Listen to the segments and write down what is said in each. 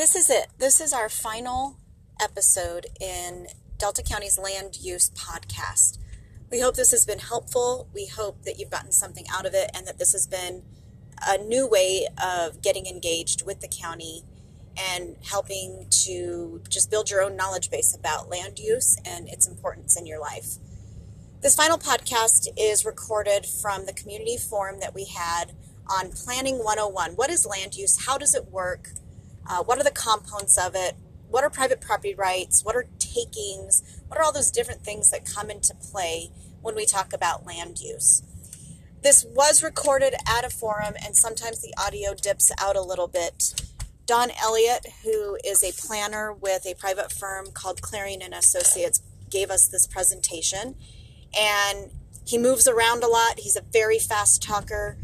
This is it. This is our final episode in Delta County's land use podcast. We hope this has been helpful. We hope that you've gotten something out of it and that this has been a new way of getting engaged with the county and helping to just build your own knowledge base about land use and its importance in your life. This final podcast is recorded from the community forum that we had on Planning 101. What is land use? How does it work? Uh, what are the components of it? What are private property rights? What are takings? What are all those different things that come into play when we talk about land use? This was recorded at a forum, and sometimes the audio dips out a little bit. Don Elliott, who is a planner with a private firm called Clarion and Associates, gave us this presentation, and he moves around a lot. He's a very fast talker.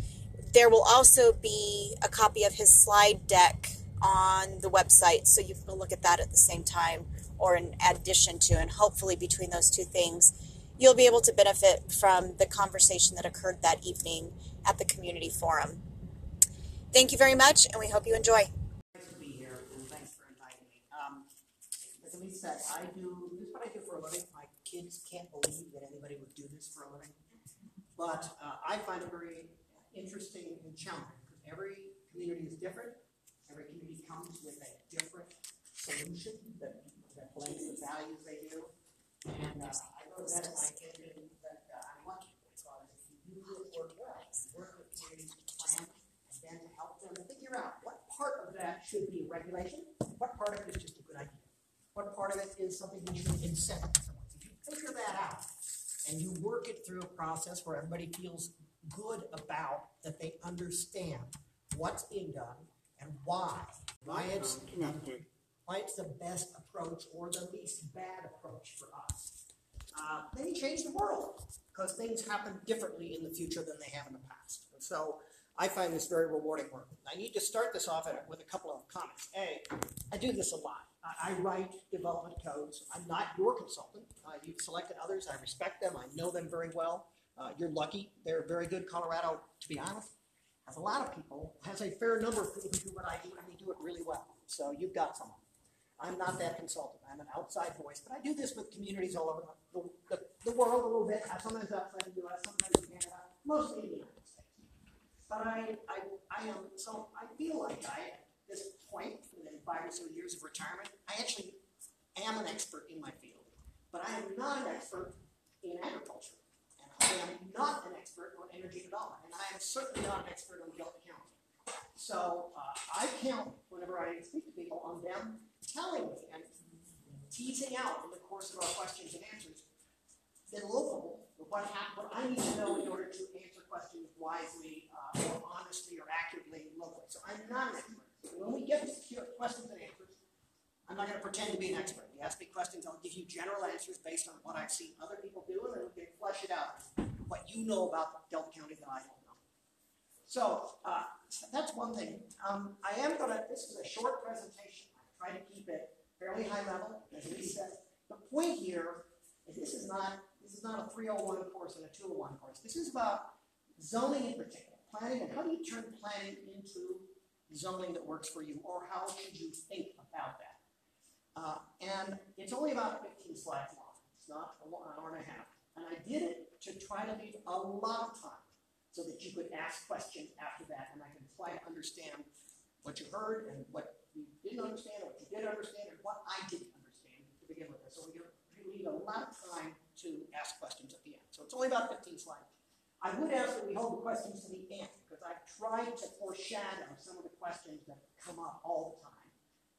There will also be a copy of his slide deck on the website, so you can look at that at the same time or in addition to, and hopefully between those two things, you'll be able to benefit from the conversation that occurred that evening at the community forum. Thank you very much, and we hope you enjoy. Nice to be here, and thanks for inviting me. Um, as Elise said, I do, this is what I do for a living. My kids can't believe that anybody would do this for a living. But, uh, I find it very interesting and challenging, because every community is different. Every community comes with a different solution that, that blends the values they do. And, uh, I wrote that in my opinion, that, uh, I'm lucky, because if you do this work well, work with communities to plan, and then to help them figure out what part of that should be regulation, what part of it is just a good idea, what part of it is something you should incent someone. If you figure that out, and you work it through a process where everybody feels good about that they understand what's being done and why, why it's why it's the best approach or the least bad approach for us. Uh, then you change the world because things happen differently in the future than they have in the past. And so I find this very rewarding work. I need to start this off at- with a couple of comments. A, I do this a lot. I, I write development codes. I'm not your consultant. Uh, you've selected others. I respect them. I know them very well. Uh, you're lucky. They're very good. Colorado, to be honest, has a lot of people, has a fair number of people who do what I do, and they do it really well. So you've got someone. I'm not that consultant. I'm an outside voice, but I do this with communities all over the, the, the world a little bit. I sometimes outside the U.S., sometimes in Canada, mostly in the United States. But I, I, I am, so I feel like I, at this point, within five or so years of retirement, I actually am an expert in my field. But I am not an expert in agriculture. I am not an expert on energy development. And I am certainly not an expert on Delta County. So uh, I count, whenever I speak to people, on them telling me and teasing out in the course of our questions and answers the local, what, what I need to know in order to answer questions wisely uh, or honestly or accurately locally. So I'm not an expert. When we get to questions and answers, I'm not going to pretend to be an expert. You ask me questions, I'll give you general answers based on what I've seen other people do, and then we can flesh it out. What you know about Delta County that I don't know. So uh, that's one thing. Um, I am going to. This is a short presentation. I try to keep it fairly high level, as Lee said. The point here is this is not this is not a 301 course and a 201 course. This is about zoning in particular, planning, and how do you turn planning into zoning that works for you, or how should you think about that? Uh, and it's only about 15 slides long. It's not an hour and a half. And I did it to try to leave a lot of time so that you could ask questions after that, and I could try to understand what you heard and what you didn't understand, what you did understand, and what I didn't understand to begin with. So we leave a lot of time to ask questions at the end. So it's only about 15 slides. I would ask that we hold the questions to the end because I've tried to foreshadow some of the questions that come up all the time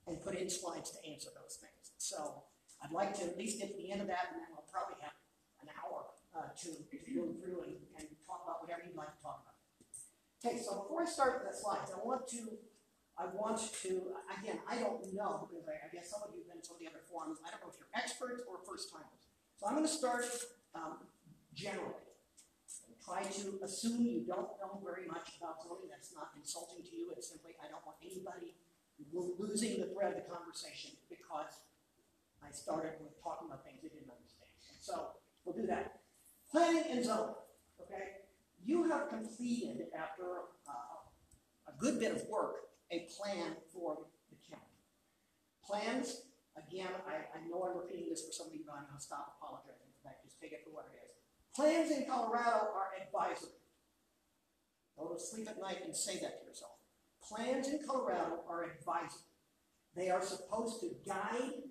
and put in slides to answer those things. So I'd like to at least get to the end of that, and then we'll probably have an hour uh, to to go through and, and talk about whatever you'd like to talk about. Okay, so before I start with the slides, I want to, I want to, again, I don't know, because I, I guess some of you have been to the other forums, I don't know if you're experts or first timers. So I'm gonna start, um, generally. Try to assume you don't know very much about zoning, that's not insulting to you, it's simply, I don't want anybody lo- losing the thread of the conversation because I started with talking about things they didn't understand. So, we'll do that. Planning and zoning, okay? You have completed, after uh, a good bit of work, a plan for the county. Plans, again, I, I know I'm repeating this for some of you, but I'm gonna stop apologizing for that, just take it for what it is. Plans in Colorado are advisory. Go to sleep at night and say that to yourself. Plans in Colorado are advisory. They are supposed to guide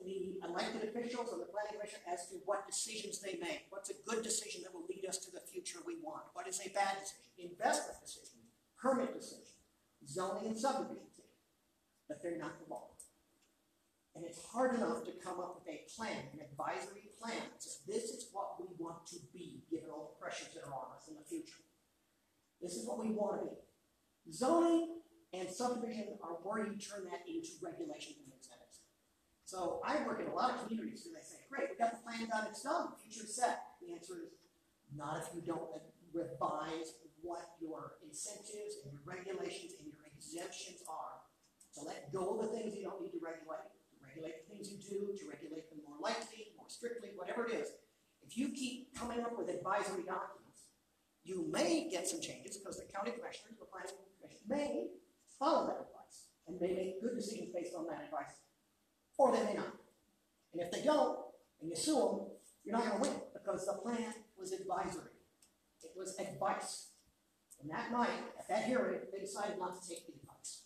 the elected officials and the planning commission as to what decisions they make. What's a good decision that will lead us to the future we want? What is a bad decision? Investment decision, permit decision, zoning and subdivision decision. But they're not the law. And it's hard enough to come up with a plan, an advisory plan that says this is what we want to be, given all the pressures that are on us in the future. This is what we want to be. Zoning and subdivision are where you turn that into regulations and incentives. So I work in a lot of communities where they say, great, we got the plan done, it's done, future's set. The answer is not if you don't revise what your incentives and your regulations and your exemptions are. So let go of the things you don't need to regulate, to regulate the things you do, to regulate them more lightly, more strictly, whatever it is. If you keep coming up with advisory documents, you may get some changes because the county commissioners, the planning commission may follow that advice and may make good decisions based on that advice, or they may not. And if they don't, and you sue them, you're not going to win because the plan was advisory. It was advice. And that night, at that hearing, they decided not to take the advice.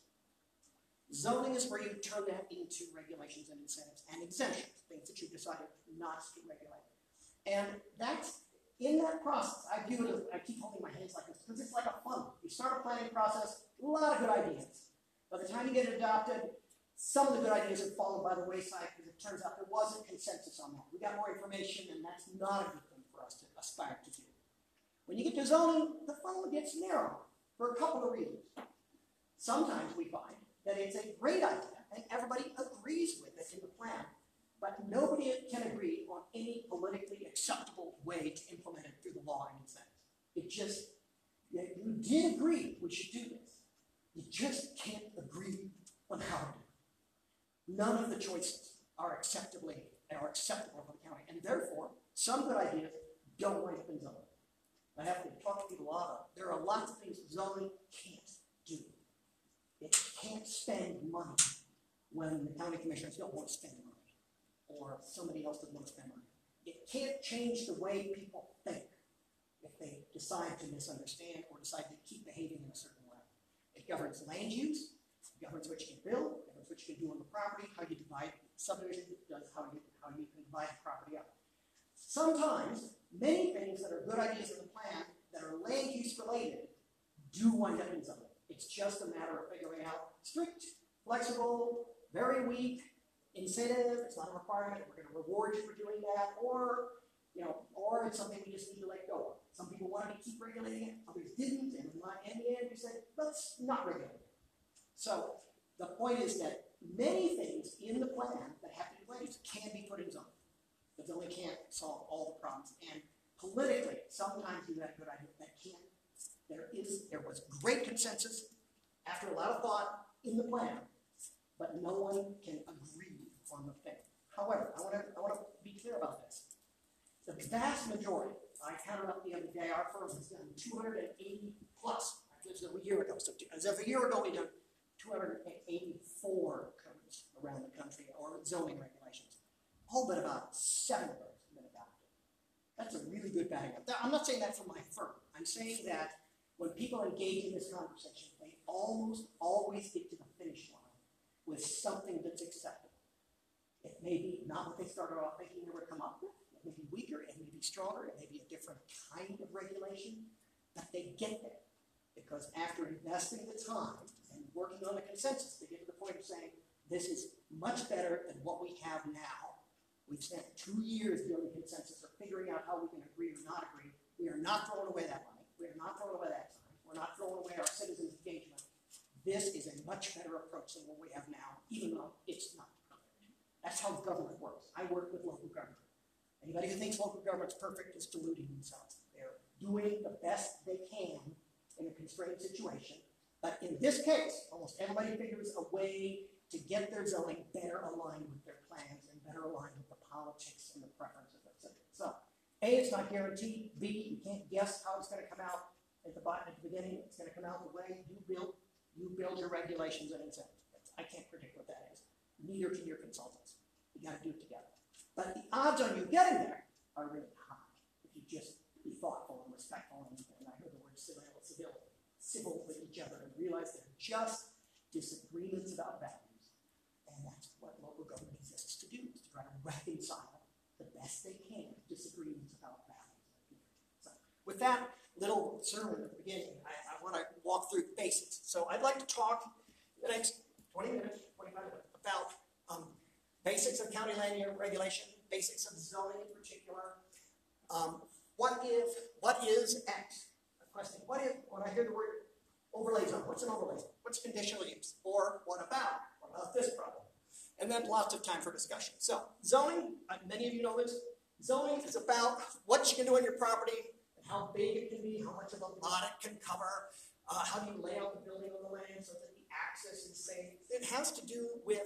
Zoning is where you turn that into regulations and incentives and exemptions, things that you decided not to regulate. And that's in that process. I view it as I keep holding my hands like this because it's like a funnel. You start a planning process, a lot of good ideas. By the time you get it adopted, some of the good ideas have fallen by the wayside because it turns out there wasn't consensus on that. We got more information, and that's not a good thing for us to aspire to do. When you get to zoning, the funnel gets narrow for a couple of reasons. Sometimes we find that it's a great idea and everybody agrees with it in the plan, but nobody can agree on any politically acceptable way to implement it through the law and incentives. It just, you did agree we should do this. You just can't agree on how to do it. None of the choices are acceptably are acceptable for the county, and therefore, some good ideas don't wind up in zoning. I have to talk to people a lot of. There are lots of things zoning can't do. It can't spend money when the county commissioners don't want to spend money, or somebody else to spend money. It can't change the way people think if they decide to misunderstand or decide to keep behaving in a certain way. It governs land use, it governs what you can build, it governs what you can do on the property, how you divide subdivision, does how you how you can divide the property up. Sometimes many things that are good ideas in the plan that are land use related do wind up in something. It's just a matter of figuring out strict, flexible, very weak incentive. It's not a requirement. We're going to reward you for doing that, or you know, or it's something we just need to let go of. Some people wanted to keep regulating it, others didn't, and in the end, we said let's not regulate it. So the point is that many things in the plan that have to can be put in zoning but zoning can't solve all the problems. And politically, sometimes you have a good idea that can't. There is there was great consensus after a lot of thought in the plan, but no one can agree the thing. However, I want to I want to be clear about this. The vast majority, I counted up the other day, our firm has done 280 plus. A year ago. So as of a year ago, we done 284 codes around the country or zoning regulations all but about seven of those have been adopted. That's a really good batting up. I'm not saying that for my firm. I'm saying that when people engage in this conversation, they almost always get to the finish line with something that's acceptable. It may be not what they started off thinking they would come up with. It may be weaker, it may be stronger, it may be a different kind of regulation, but they get there. Because after investing the time and working on a consensus, they get to the point of saying, this is much better than what we have now We've spent two years building consensus or figuring out how we can agree or not agree. We are not throwing away that money. We are not throwing away that time. We're not throwing away our citizens' engagement. This is a much better approach than what we have now, even though it's not. That's how government works. I work with local government. Anybody who thinks local government's perfect is deluding themselves. They're doing the best they can in a constrained situation. But in this case, almost everybody figures a way to get their zoning better aligned with their plans and better aligned with the politics and the preferences, etc. So, A, it's not guaranteed. B, you can't guess how it's going to come out at the bottom, at the beginning. It's going to come out the way you build you build your regulations and incentives. I can't predict what that is. neither can your consultants. You gotta do it together. But the odds on you getting there are really high if you just be thoughtful and respectful and, and I heard the word civil, civil, civil with each other and realize they're just disagreements about values. And that's what local government exists to do, is to try to reconcile the best they can disagreements about values. So with that little sermon at the beginning, I, I want to walk through the basics. So I'd like to talk the next 20 minutes, 25 minutes about basics of county land regulation, basics of zoning in particular. Um, what if, what is X? A question. What if, when I hear the word overlay zone, what's an overlay zone? What's conditional use? Or what about? What about this problem? And then lots of time for discussion. So zoning, uh, many of you know this, zoning is about what you can do on your property and how big it can be, how much of a lot it can cover, uh, how do you lay out the building on the land so that the access is safe. It has to do with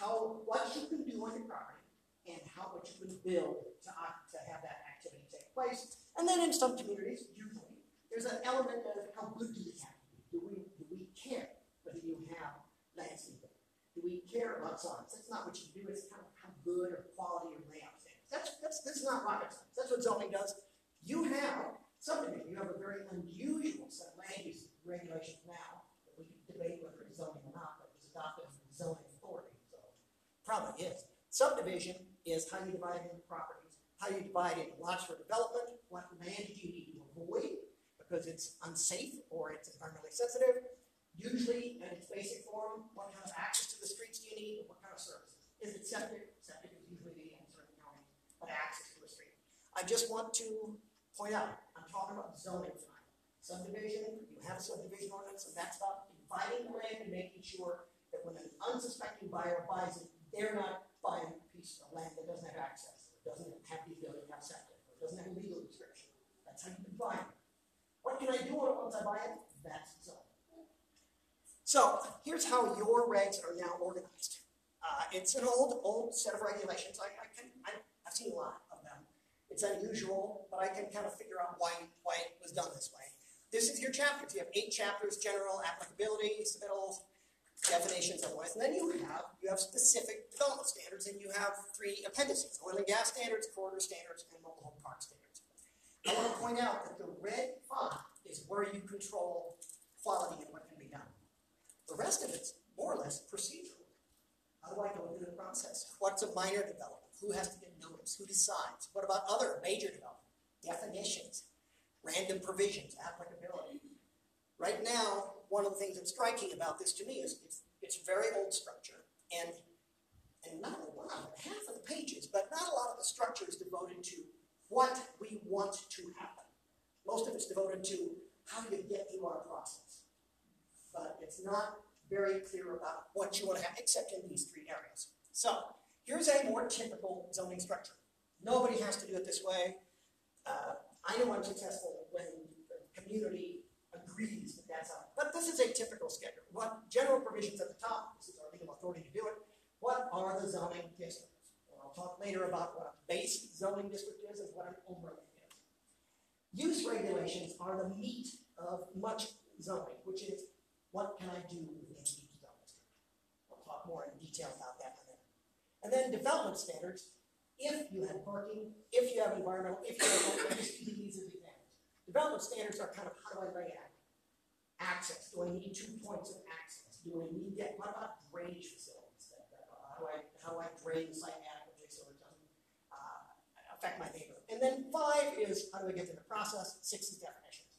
how, what you can do on your property and how much you can build to, to have that activity take place. And then in some communities, usually, there's an element of how good do we have? Do we, do we care whether you have landscaping? Do we care about signs? That's not what you do, it's kind of how good or quality your layout is. That's, that's, this is not rocket science. That's what zoning does. You have subdivision, you have a very unusual set of land use regulations now, that we can debate whether it's zoning or not, but it was adopted from the zoning authority, so probably is. Subdivision is how you divide into properties, how you divide into lots for development, what land do you need to avoid because it's unsafe or it's environmentally sensitive. Usually, in its basic form, what kind of access to the streets do you need and what kind of services? Is it septic? Septic is usually the answer in counties, but access to a street. I just want to point out, I'm talking about zoning tonight. Subdivision, you have a subdivision ordinance, and that's about dividing the land and making sure that when an unsuspecting buyer buys it, they're not buying a piece of land that doesn't have access, or doesn't have the ability to have septic, or doesn't have legal restriction. That's how you divide it. What can I do once I buy it? That's zoning. So here's how your regs are now organized. Uh, it's an old, old set of regulations. I, I can, I, I've seen a lot of them. It's unusual, but I can kind of figure out why, why it was done this way. This is your chapters. You have eight chapters: general, applicability, submittals, definitions, otherwise. And then you have you have specific development standards, and you have three appendices: oil and gas standards, corridor standards, and mobile home park standards. I want to point out that the red font is where you control quality and what can be done. The rest of it's more or less procedural. How do I go through the process? What's a minor development? Who has to get notice? Who decides? What about other major development? Definitions, random provisions, applicability. Right now, one of the things that's striking about this to me is it's, it's very old structure and and not a lot, half of the pages, but not a lot of the structure is devoted to what we want to happen. Most of it's devoted to how you get through our process. But it's not very clear about what you want to have, except in these three areas. So, here's a more typical zoning structure. Nobody has to do it this way. Uh, I know I'm successful when the community that that's. But this is a typical schedule. What general provisions at the top, this is our legal authority to do it. What are the zoning districts? And I'll talk later about what a base zoning district is and what an overlay is. Use regulations are the meat of much zoning, which is what can I do within each zone district? We'll talk more in detail about that in a minute. And then development standards, if you have parking, if you have environmental, if you have, these as examples. Development standards are kind of how do I lay out? Access, do I need two points of access? Do I need that? What about drainage facilities? Uh, How do I, how do I drain the site adequately so it doesn't uh, affect my neighbor? And then five is how do I get through the process? Six is definitions.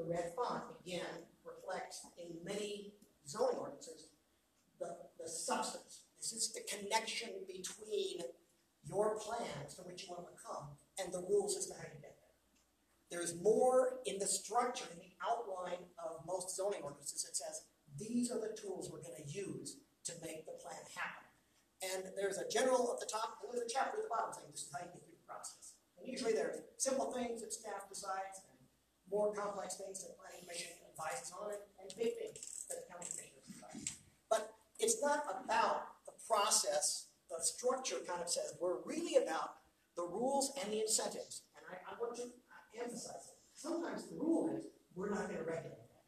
The red font, again, reflects in many zoning ordinances the, the substance. This is the connection between your plans to which you want to come and the rules as to how you. There's more in the structure, in the outline of most zoning ordinances that says these are the tools we're going to use to make the plan happen. And there's a general at the top, and there's a chapter at the bottom saying this is how you get through the process. And usually there's simple things that staff decides, and more complex things that planning commission advises on, and, big things that the county commission decides. But it's not about the process. The structure kind of says we're really about the rules and the incentives. And I, I want to emphasize it. Sometimes the rule is we're not going to regulate that.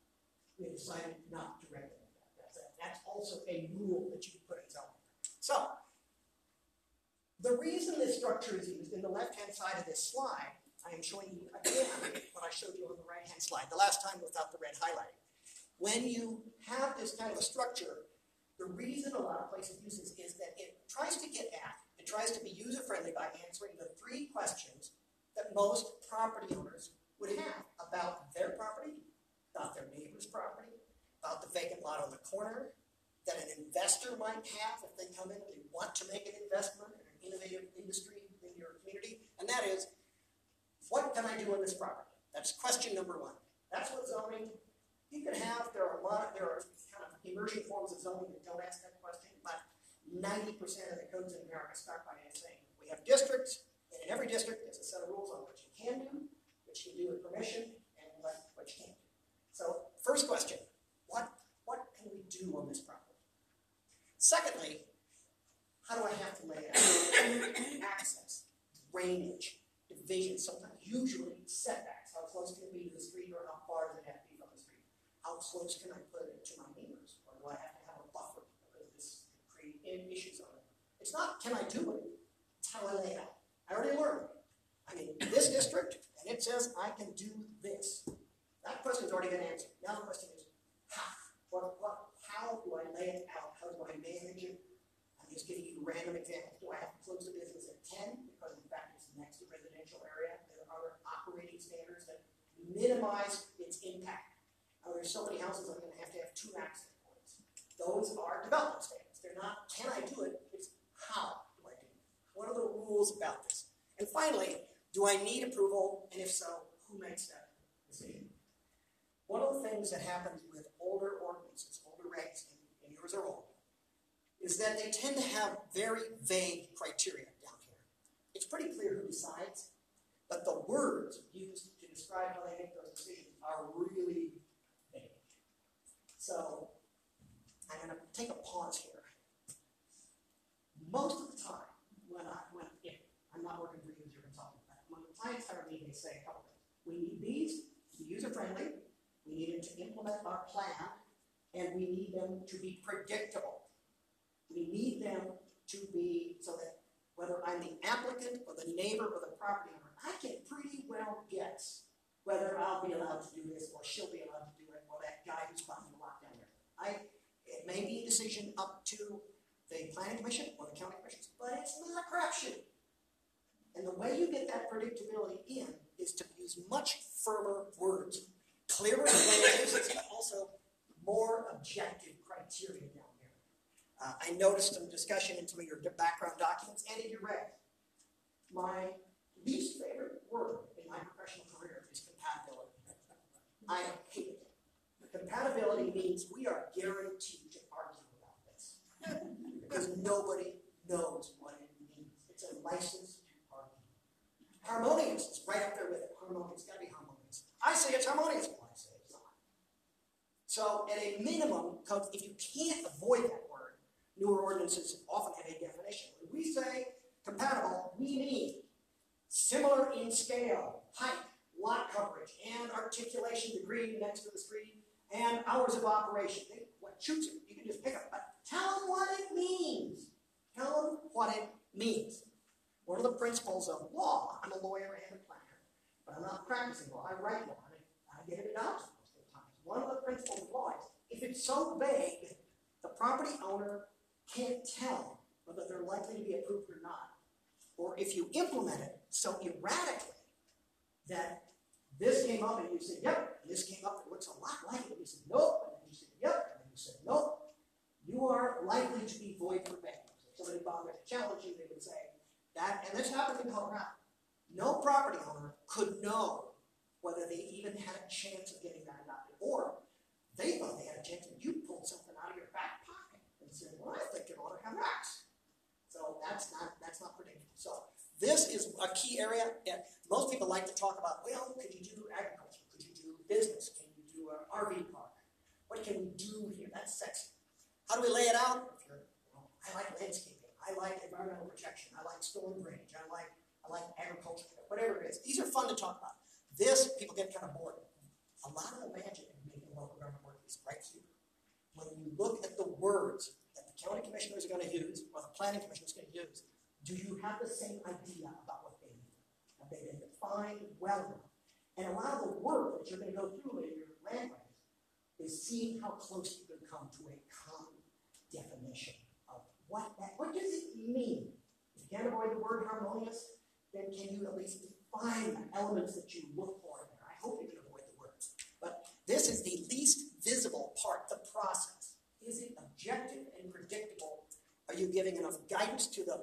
We decided not to regulate that. That's, that's also a rule that you can put in zoning. So, the reason this structure is used in the left-hand side of this slide, I am showing you again what I showed you on the right-hand slide, the last time without the red highlighting. When you have this kind of a structure, the reason a lot of places use this is that it tries to get at, it tries to be user-friendly by answering the three questions most property owners would have about their property, about their neighbor's property, about the vacant lot on the corner, that an investor might have if they come in they want to make an investment in an innovative industry in your community, and that is, what can I do on this property? That's question number one. That's what zoning, you can have, there are a lot, of, there are kind of emerging forms of zoning that don't ask that question, but ninety percent of the codes in America start by saying, we have districts, and in every district, there's a set of rules on what you can do, what you can do with permission, and what, what you can't do. So, first question, what, what can we do on this property? Secondly, how do I have to lay it out? Access, drainage, division, sometimes usually setbacks. How close can it be to the street or how far does it have to be from the street? How close can I put it to my neighbors? Or do I have to have a buffer because this create issues on it? It's not can I do it, it's how I lay it out. I already learned. I'm in this district and it says I can do this. That question's already been answered. Now the question is how? What, what, how do I lay it out? How do I manage it? I'm just giving you random examples. Do I have to close the business at ten because in fact it's next to residential area? There are operating standards that minimize its impact. Now there's so many houses I'm gonna have to have two access points. Those are development standards. They're not, can I do it? It's how I? What are the rules about this? And finally, do I need approval? And if so, who makes that decision? One of the things that happens with older ordinances, older regs, and, yours are old, is that they tend to have very vague criteria down here. It's pretty clear who decides, but the words used to describe how they make those decisions are really vague. So, I'm going to take a pause here. Most of the time, when I, when, if I'm not working for you as your consultant, but when the they say. We need these to be user friendly, we need them to implement our plan, and we need them to be predictable. We need them to be so that whether I'm the applicant or the neighbor or the property owner, I can pretty well guess whether I'll be allowed to do this or she'll be allowed to do it or that guy who's behind the lock down there. I, it may be a decision up to the planning commission or the county commission, but it's not a crapshoot. And the way you get that predictability in is to use much firmer words, clearer languages, but also more objective criteria down there. Uh, I noticed some discussion in some of your background documents and in your regs. My least favorite word in my professional career is compatibility. I hate it. Compatibility means we are guaranteed to argue about this because nobody knows what it means. It's a license. Harmonious is right up there with it. Harmonious, gotta be harmonious. I say it's harmonious, well, I say it's not. So, at a minimum, if you can't avoid that word, newer ordinances often have a definition. When we say compatible, we mean similar in scale, height, lot coverage, and articulation degree next to the street, and hours of operation. They, what shoots it, you can just pick up. But tell them what it means. Tell them what it means. One of the principles of law, I'm a lawyer and a planner, but I'm not practicing law. I write law, and I get it adopted most of the time. One of the principles of law is if it's so vague, the property owner can't tell whether they're likely to be approved or not. Or if you implement it so erratically that this came up and you said, yep, and this came up that looks a lot like it, and you said, nope, and then you said, yep, and then you said, nope, you are likely to be void for bankruptcy. If somebody bothered to challenge you, they would say that, and this happened in Colorado. No property owner could know whether they even had a chance of getting that adopted. Or they thought they had a chance and you pulled something out of your back pocket and said, well, I think it ought to have X. So that's not that's not predictable. So this is a key area. that most people like to talk about, well, could you do agriculture? Could you do business? Can you do an RV park? What can we do here? That's sexy. How do we lay it out? If you're, well, I like landscaping. I like environmental protection. I like storm drainage. I like I like agriculture. Whatever it is. These are fun to talk about. This people get kind of bored. A lot of the magic in making local government work is right here. When you look at the words that the county commissioners are gonna use, or the planning commission is gonna use, do you have the same idea about what they mean? Have they been defined well? And a lot of the work that you're gonna go through in your land grants is seeing how close you can come to a common definition what that, what does it mean? If you can't avoid the word harmonious, then can you at least define the elements that you look for there? I hope you can avoid the words. But this is the least visible part, the process. Is it objective and predictable? Are you giving enough guidance to the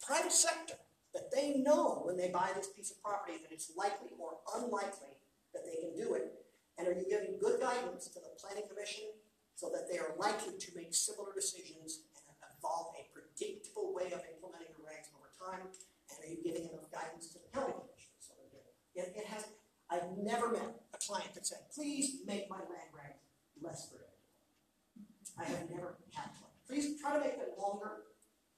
private sector that they know when they buy this piece of property that it's likely or unlikely that they can do it? And are you giving good guidance to the planning commission so that they are likely to make similar decisions and evolve a predictable way of implementing the regs over time? And are you giving enough guidance to the county commission so it? It, has, I've never met a client that said, please make my land regs less predictable. I have never had one. Please try to make them longer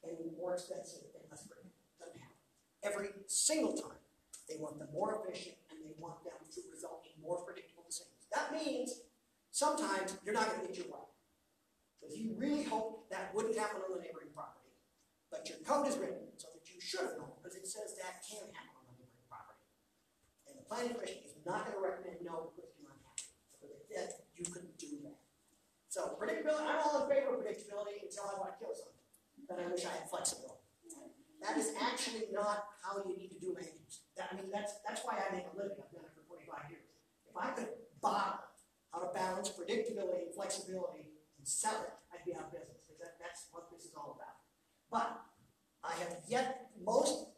and more expensive and less predictable. Doesn't happen. Every single time, they want them more efficient and they want them to result in more predictable decisions. That means sometimes you're not gonna get your way. Because you really hoped that wouldn't happen on the neighboring property. But your code is written so that you should have known, because it says that can happen on the neighboring property. And the planning commission is not gonna recommend no because you're. Because if that, you couldn't do that. So predictability, I'm all in favor of predictability until I wanna kill something. Then I wish I had flexibility. That is actually not how you need to do land use. That, I mean, that's, that's why I make a living, I've done it for forty-five years. If I could bottle how to balance predictability and flexibility and sell it, I'd be out of business, because that, that's what this is all about. But I have yet, most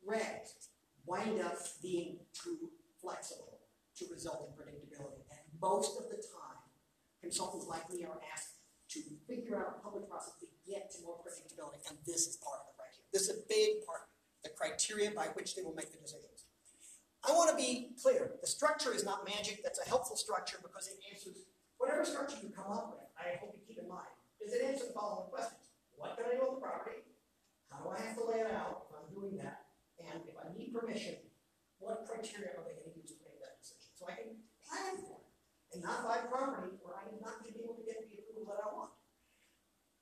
regs wind up being too flexible to result in predictability. And most of the time, consultants like me are asked to figure out a public process to get to more predictability, and this is part of it right here. This is a big part, the criteria by which they will make the decisions. I want to be clear, the structure is not magic, that's a helpful structure because it answers whatever structure you come up with, I hope you keep in mind, is it answers the following questions. What can I do on the property? How do I have to lay it out if I'm doing that? And if I need permission, what criteria are they going to use to make that decision? So I can plan for it and not buy property where I'm not going to be able to get the approval that I want.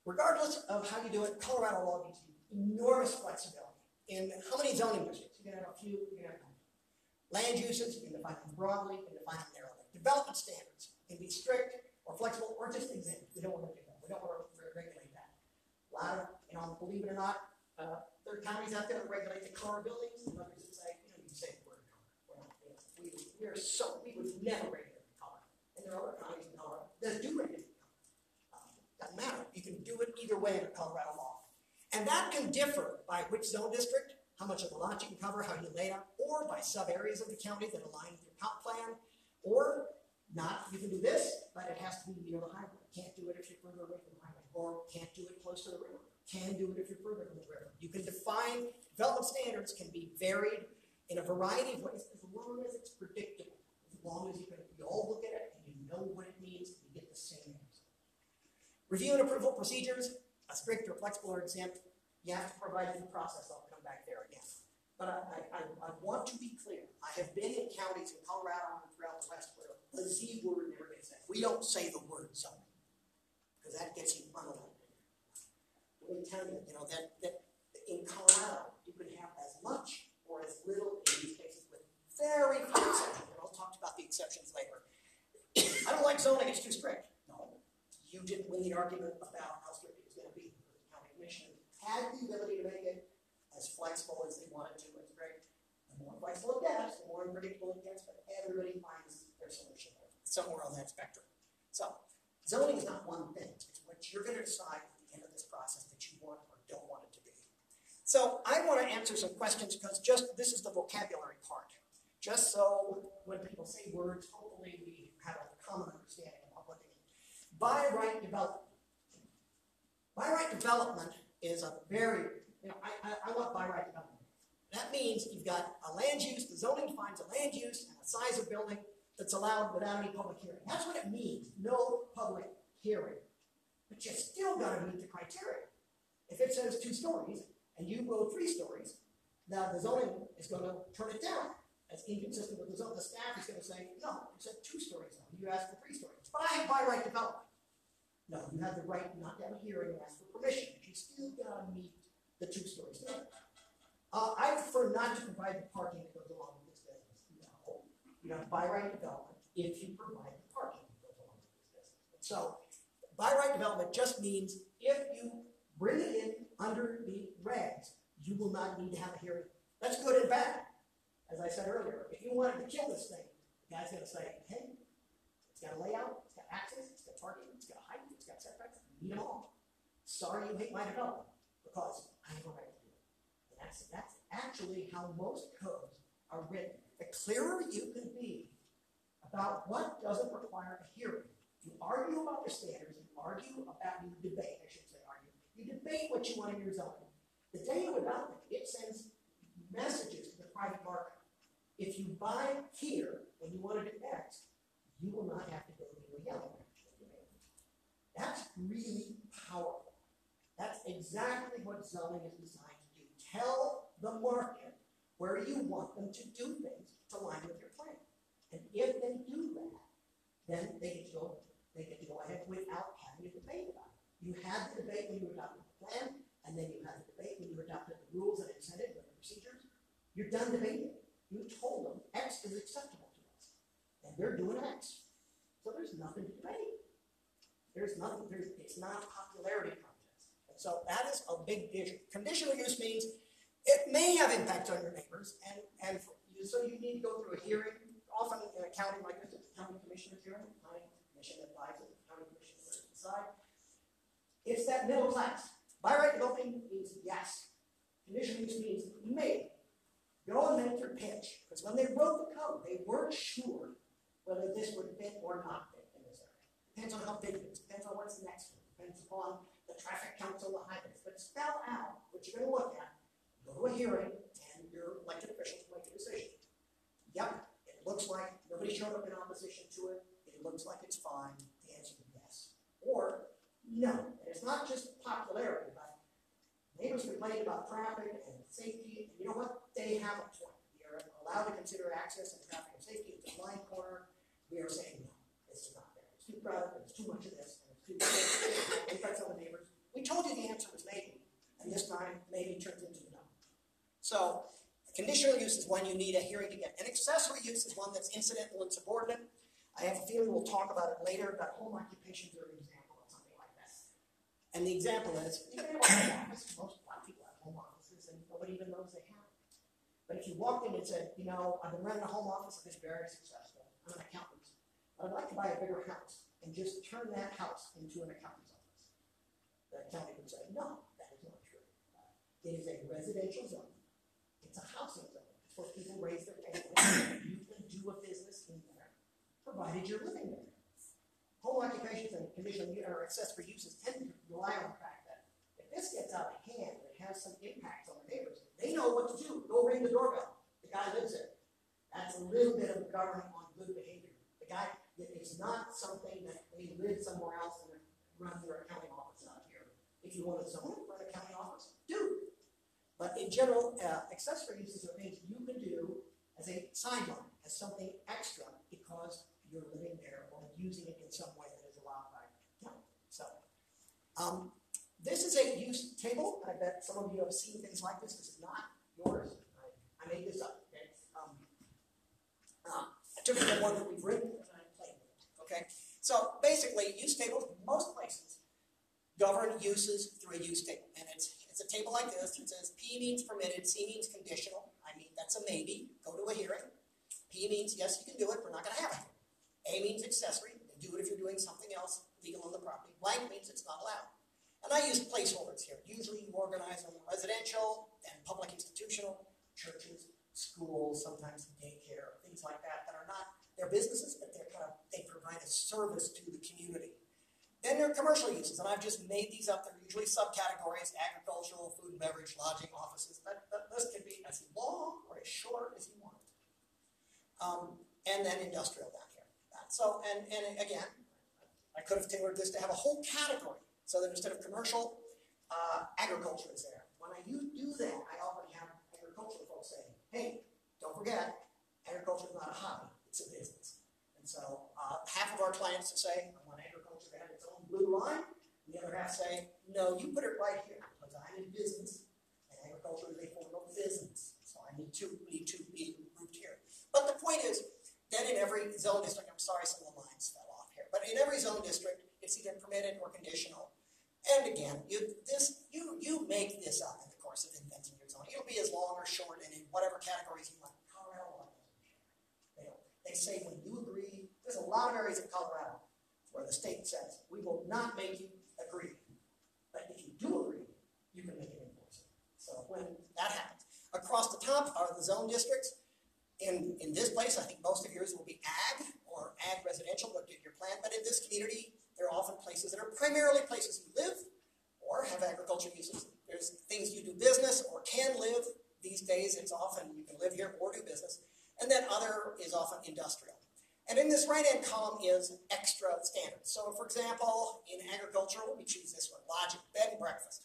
Regardless of how you do it, Colorado law gives you enormous flexibility in how many zoning districts. You can have a few, you can have a couple. Land uses, you can define them broadly, you can define them narrowly. Development standards can be strict or flexible or just exempt. We don't want to do that. We don't want to regulate that. A lot of, you know, believe it or not, uh, there are counties out there that regulate the color buildings, and others that say, you know, you say the word color. Well, you we, we are so, we would never regulate the color. And there are other counties in Colorado that do regulate the color. Um, doesn't matter. You can do it either way under Colorado law. And that can differ by which zone district, how much of the lot you can cover, how you lay it out, or by sub areas of the county that align with your comp plan, or not, you can do this, but it has to be near the highway. Can't do it if you're further away from the highway, or can't do it close to the river. Can do it if you're further from the river. You can define, development standards can be varied in a variety of ways, as long as it's predictable. As long as you can, you all look at it and you know what it means, and you get the same answer. Review and approval procedures, a strict or flexible or exempt, you have to provide due process, I'll come back there again. But I, I, I want to be clear, I have been in counties in Colorado and throughout the West the Z word never gets said. We don't say the word zoning, because that gets you unelected. Let me tell you, you know, that, that in Colorado, you can have as much or as little in these cases with very few exceptions, and I'll talk about the exceptions later. I don't like zoning, it's too strict. No, you didn't win the argument about how strict it was gonna be, the county commission had the ability to make it as flexible as they wanted to, it's great. The more flexible it gets, the more unpredictable it gets, but everybody finds somewhere on that spectrum. So, zoning is not one thing, it's what you're gonna decide at the end of this process that you want or don't want it to be. So, I wanna answer some questions, because just, this is the vocabulary part. Just so when people say words, hopefully we have a common understanding about what they mean. By right development. By right development is a very, you know, I, I, I want by right development. That means you've got a land use, the zoning defines a land use and a size of building that's allowed without any public hearing. That's what it means, no public hearing. But you still gotta meet the criteria. If it says two stories and you go three stories, now the zoning is gonna turn it down. That's inconsistent with the zone, the staff is gonna say, no, it said two stories, now. you asked for three stories. But I have by right development. No, you have the right not to have a hearing and ask for permission, but you still gotta meet the two-story standard. Uh, I prefer not to provide the parking that goes along You have by right development if you provide the parking business. So, by right development just means if you bring it in under the regs, you will not need to have a hearing. That's good and bad. As I said earlier, if you wanted to kill this thing, the guy's gonna say, hey, it's got a layout, it's got access, it's got parking, it's got height, it's got setbacks, you need them all. Sorry you hate my development, because I have a right to do it. And that's, that's actually how most codes are written. The clearer you can be about what doesn't require a hearing, you argue about the standards, you argue about, you debate, I should say argue, you debate what you want in your zoning. The day you adopt it, it sends messages to the private market. If you buy here and you want to do X, you will not have to go to a yellow. That's really powerful. That's exactly what zoning is designed to do. Tell the market where you want them to do things to line with your plan. And if they do that, then they get to go, they get to go ahead without having a debate about it. You had the debate when you adopted the plan, and then you had the debate when you adopted the rules and incentives and procedures. You're done debating. You told them X is acceptable to us. And they're doing X. So there's nothing to debate. There's nothing, there's, it's not a popularity contest. And so that is a big issue. Conditional use means it may have impact on your neighbors, and, and so you need to go through a hearing. Often in a county like this, it's a county commissioner's hearing, county commission advises, the county commissioner to decide. It's that middle class. By right developing means yes. Conditional use means maybe. Go and make your pitch. Because when they wrote the code, they weren't sure whether this would fit or not fit in this area. Depends on how big it is, depends on what's next depends upon the traffic counts on the highways. But spell out what you're gonna look at, go to a hearing, and your elected officials make a decision. Yep, it looks like nobody showed up in opposition to it, it looks like it's fine, the answer is yes. Or, no, and it's not just popularity, but neighbors complain about traffic and safety, and you know what? They have a point. We are allowed to consider access and traffic and safety, it's a blind corner, we are saying, no, this is not there. It's too crowded, there's too much of this, and it's too, affects other neighbors. We told you the answer was maybe, and this time, maybe turns into. So, a conditional use is one you need a hearing to get. An accessory use is one that's incidental and subordinate. I have a feeling we'll talk about it later, but home occupations are an example of something like that. And the example is, you know, most black people have home offices and nobody even knows they have. But if you walked in and said, you know, I've been running a home office, I've been very successful, I'm an accountant, but I'd like to buy a bigger house and just turn that house into an accountant's office. The accountant would say, no, that is not true. It is a residential zone. It's a housing zone. It's where people raise their families. You can do a business in there, provided you're living there. Home occupations and conditional or accessory uses tend to rely on the fact that if this gets out of hand, it has some impact on the neighbors. They know what to do. Go ring the doorbell. The guy lives there. That's a little bit of government on good behavior. The guy, it's not something that they live somewhere else and run their accounting office out here. If you want to zone for an accounting office, do. But in general, uh, accessory uses are things you can do as a sideline, as something extra because you're living there or using it in some way that is allowed by county. So, um, this is a use table. I bet some of you have seen things like this. This is not yours. I, I made this up. Okay. Um, uh, one that we've written and I with it. Okay. So basically, use tables most places govern uses through a use table, and it's it's a table like this. It says P means permitted, C means conditional. I mean that's a maybe. Go to a hearing. P means yes, you can do it. We're not going to have it. A means accessory. Do it if you're doing something else legal on the property. Blank means it's not allowed. And I use placeholders here. Usually you organize them residential, then public institutional, churches, schools, sometimes daycare, things like that that are not their businesses, but they're kind of they provide a service to the community. Then there are commercial uses, and I've just made these up. They're usually subcategories: agricultural, food and beverage, lodging, offices. That, that can be as long or as short as you want. Um, and then industrial down here. So, and, and again, I could have tailored this to have a whole category, so that instead of commercial, uh, agriculture is there. When I do that, I often have agricultural folks saying, hey, don't forget, agriculture is not a hobby, it's a business. And so, uh, half of our clients will say, I want agriculture to have its own the blue line, and the other half say, no, you put it right here, because I'm in business, and agriculture is a form of business, so I need to, need to be grouped here. But the point is, that in every zone district, I'm sorry some of the lines fell off here, but in every zone district, it's either permitted or conditional. And again, you, this, you, you make this up in the course of inventing your zone. It'll be as long or short and in whatever categories you want. Colorado. They say when you agree, there's a lot of areas in Colorado where the state says, we will not make you agree. But if you do agree, you can make it enforceable. So when that happens. Across the top are the zone districts. In, in this place, I think most of yours will be ag or ag residential, looked at your plan, but in this community, there are often places that are primarily places you live or have agriculture uses. There's things you do business or can live. These days, it's often you can live here or do business. And then other is often industrial. And in this right-hand column is extra standards. So for example, in agricultural, we choose this one, logic, bed and breakfast.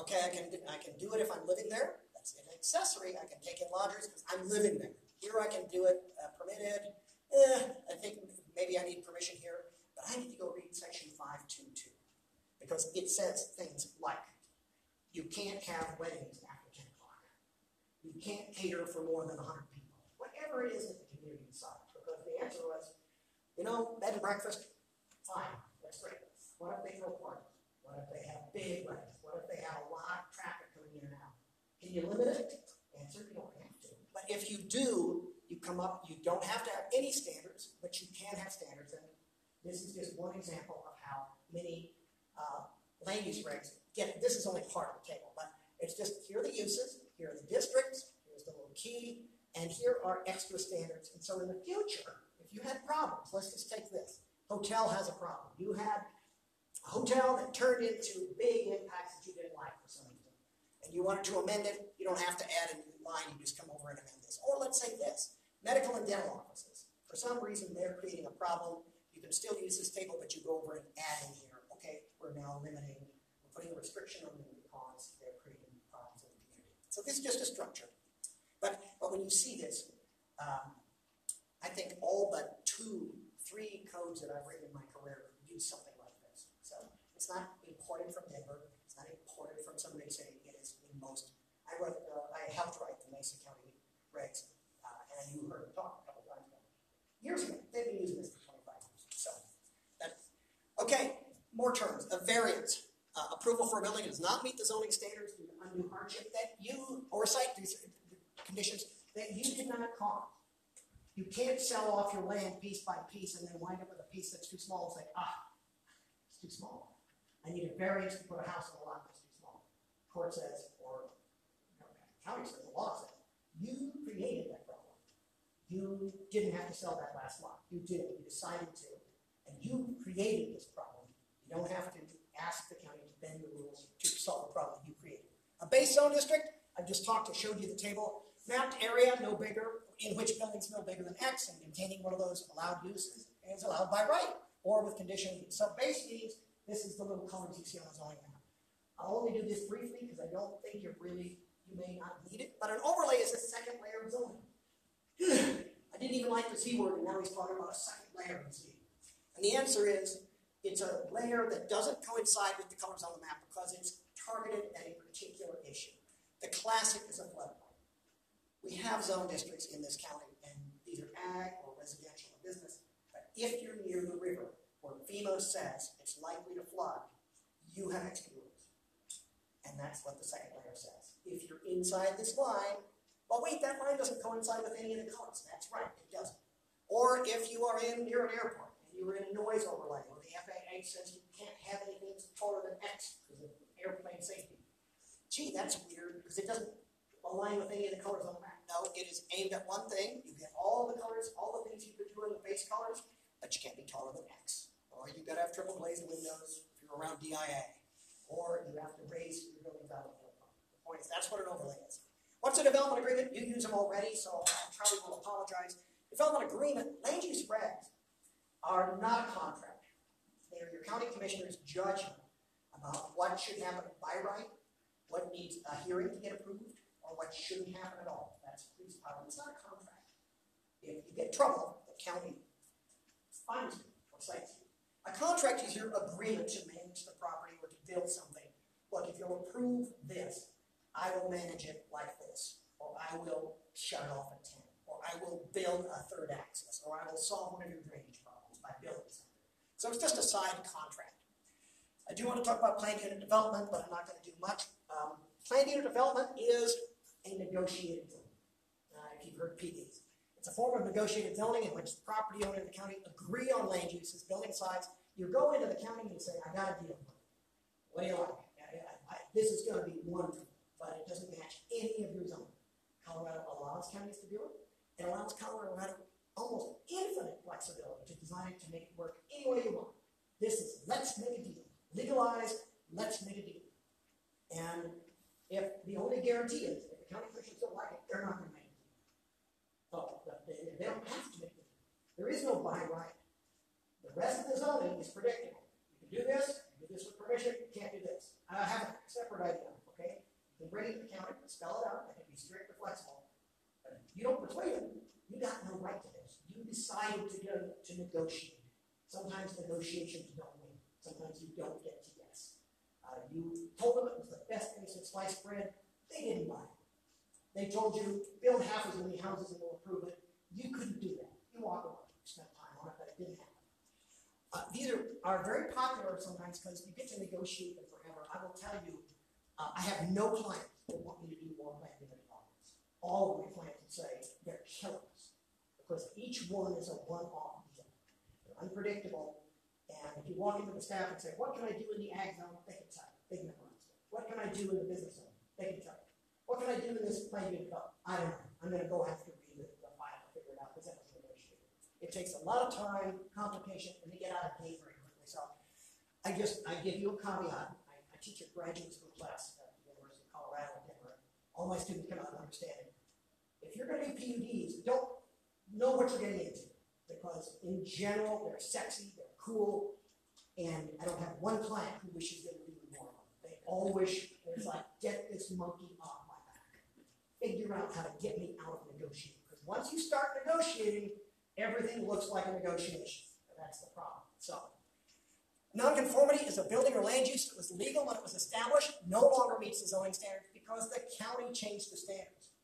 Okay, I can, I can do it if I'm living there. That's an accessory. I can take in lodgers because I'm living there. Here I can do it uh, permitted. Eh, I think maybe I need permission here, but I need to go read section 522 because it says things like you can't have weddings after 10 o'clock. You can't cater for more than 100 people. Whatever it is that the community decides. Answer was, you know, bed and breakfast, fine, that's great. What if they throw parties? What if they have big weddings? What if they have a lot of traffic coming in and out? Can you limit it? Answer, you don't have to. But if you do, you come up, you don't have to have any standards, but you can have standards. And this is just one example of how many uh, land use regs get, this is only part of the table, but it's just, here are the uses, here are the districts, here's the little key, and here are extra standards. And so in the future, you had problems, let's just take this. Hotel has a problem. You had a hotel that turned into big impacts that you didn't like for some reason. And you wanted to amend it, you don't have to add a new line, you just come over and amend this. Or let's say this, medical and dental offices. For some reason, they're creating a problem. You can still use this table, but you go over and add in here, okay, we're now eliminating, we're putting a restriction on them because they're creating problems in the community. So this is just a structure. But, but when you see this, um, I think all but two, three codes that I've written in my career use something like this. So it's not imported from Denver. It's not imported from some big city. It is in most. I wrote. Uh, I helped write the Mesa County regs, uh, and you heard talk a couple times ago. Years ago, they've been using this for 25 years. So that. Okay, more terms. A variance. Uh, approval for a building does not meet the zoning standards due to undue hardship that you or site conditions that you did not cause. You can't sell off your land piece by piece and then wind up with a piece that's too small and say, ah, it's too small. I need a variance to put a house on a lot that's too small. Court says, or you know, county says, the law says, you created that problem. You didn't have to sell that last lot. You did. You decided to. And you created this problem. You don't have to ask the county to bend the rules to solve the problem you created. A base zone district, I just talked to showed you the table. Mapped area no bigger, in which buildings no bigger than X and containing one of those allowed uses is allowed by right or with conditional use. So base means this is the little colors you see on the zoning map. I'll only do this briefly because I don't think you're really, you may not need it, but an overlay is a second layer of zoning. I didn't even like the Z word and now he's talking about a second layer of Z. And the answer is it's a layer that doesn't coincide with the colors on the map because it's targeted at a particular issue. The classic is a floodplain. We have zone districts in this county, and these are ag or residential or business. But if you're near the river, where FEMA says it's likely to flood, you have extra rules. And that's what the second layer says. If you're inside this line, well, wait, that line doesn't coincide with any of the colors. That's right, it doesn't. Or if you are in near an airport and you're in a noise overlay, where the FAA says you can't have anything taller than X because of airplane safety. Gee, that's weird because it doesn't align with any of the colors on the map. No, it is aimed at one thing. You get all the colors, all the things you could do in the base colors, but you can't be taller than X. Or you've gotta have triple glazed windows if you're around DIA. Or you have to raise your building the. The point is, that's what an overlay is. What's a development agreement? You use them already, so I probably will apologize. Development agreement, land use regs are not a contract. They are your county commissioner's judgment about what should happen by right, what needs a hearing to get approved, or what shouldn't happen at all. Police. It's not a contract. If you get trouble, the county fines you or cites you. A contract is your agreement to manage the property or to build something. Look, if you'll approve this, I will manage it like this, or I will shut off at ten, or I will build a third access, or I will solve one of your drainage problems by building something. So it's just a side contract. I do want to talk about planned unit development, but I'm not going to do much. Um, planned unit development is a negotiated zoning. PDs. It's a form of negotiated zoning in which the property owner and the county agree on land uses, building sites. You go into the county and you say, I got a deal. What do you like? I, I, this is gonna be wonderful, but it doesn't match any of your zoning. Colorado allows counties to do it. It allows Colorado almost infinite flexibility to design it to make it work any way you want. This is, let's make a deal. Legalize, let's make a deal. And if the only guarantee is, if the county commissioners don't like it, they're not gonna make it. They, they don't have to make it. There is no by right. The rest of the zoning is predictable. You can do this, you do this with permission, you can't do this. I have a separate idea, okay? You can bring it to the county, spell it out, it can be strict or flexible. But if you don't persuade them, you got no right to this. You decided to go to negotiate. Sometimes negotiations don't win. Sometimes you don't get to yes. Uh, you told them it was the best thing since sliced bread. They didn't buy it. They told you build half as many houses and we'll approve it. You couldn't do that. You away. You spent time on it, but it didn't happen. Uh, these are, are very popular sometimes because you get to negotiate them forever. I will tell you, uh, I have no clients that want me to do more planned unit developments. All of my clients would say they're killers because each one is a one-off deal. They're unpredictable, and if you walk into the staff and say, "What can I do in the ag zone?" They can tell you. They can it. What can I do in the business zone? They can tell you. What can I do in this development? I don't know. I'm going to go have to read the, the file and figure it out because that was. It takes a lot of time, complication, and they get out of date very quickly. So I just, I give you a caveat. I, I teach a graduate school class at the University of Colorado Denver. All my students come out and understand it. If you're going to do PUDs, don't know what you're getting into because in general, they're sexy, they're cool, and I don't have one client who wishes they were more of them. They all wish, it's like, get this monkey off. Figure out how to get me out of negotiating. Because once you start negotiating, everything looks like a negotiation. And that's the problem. So, nonconformity is a building or land use that was legal when it was established, no longer meets the zoning standards because the county changed the standards.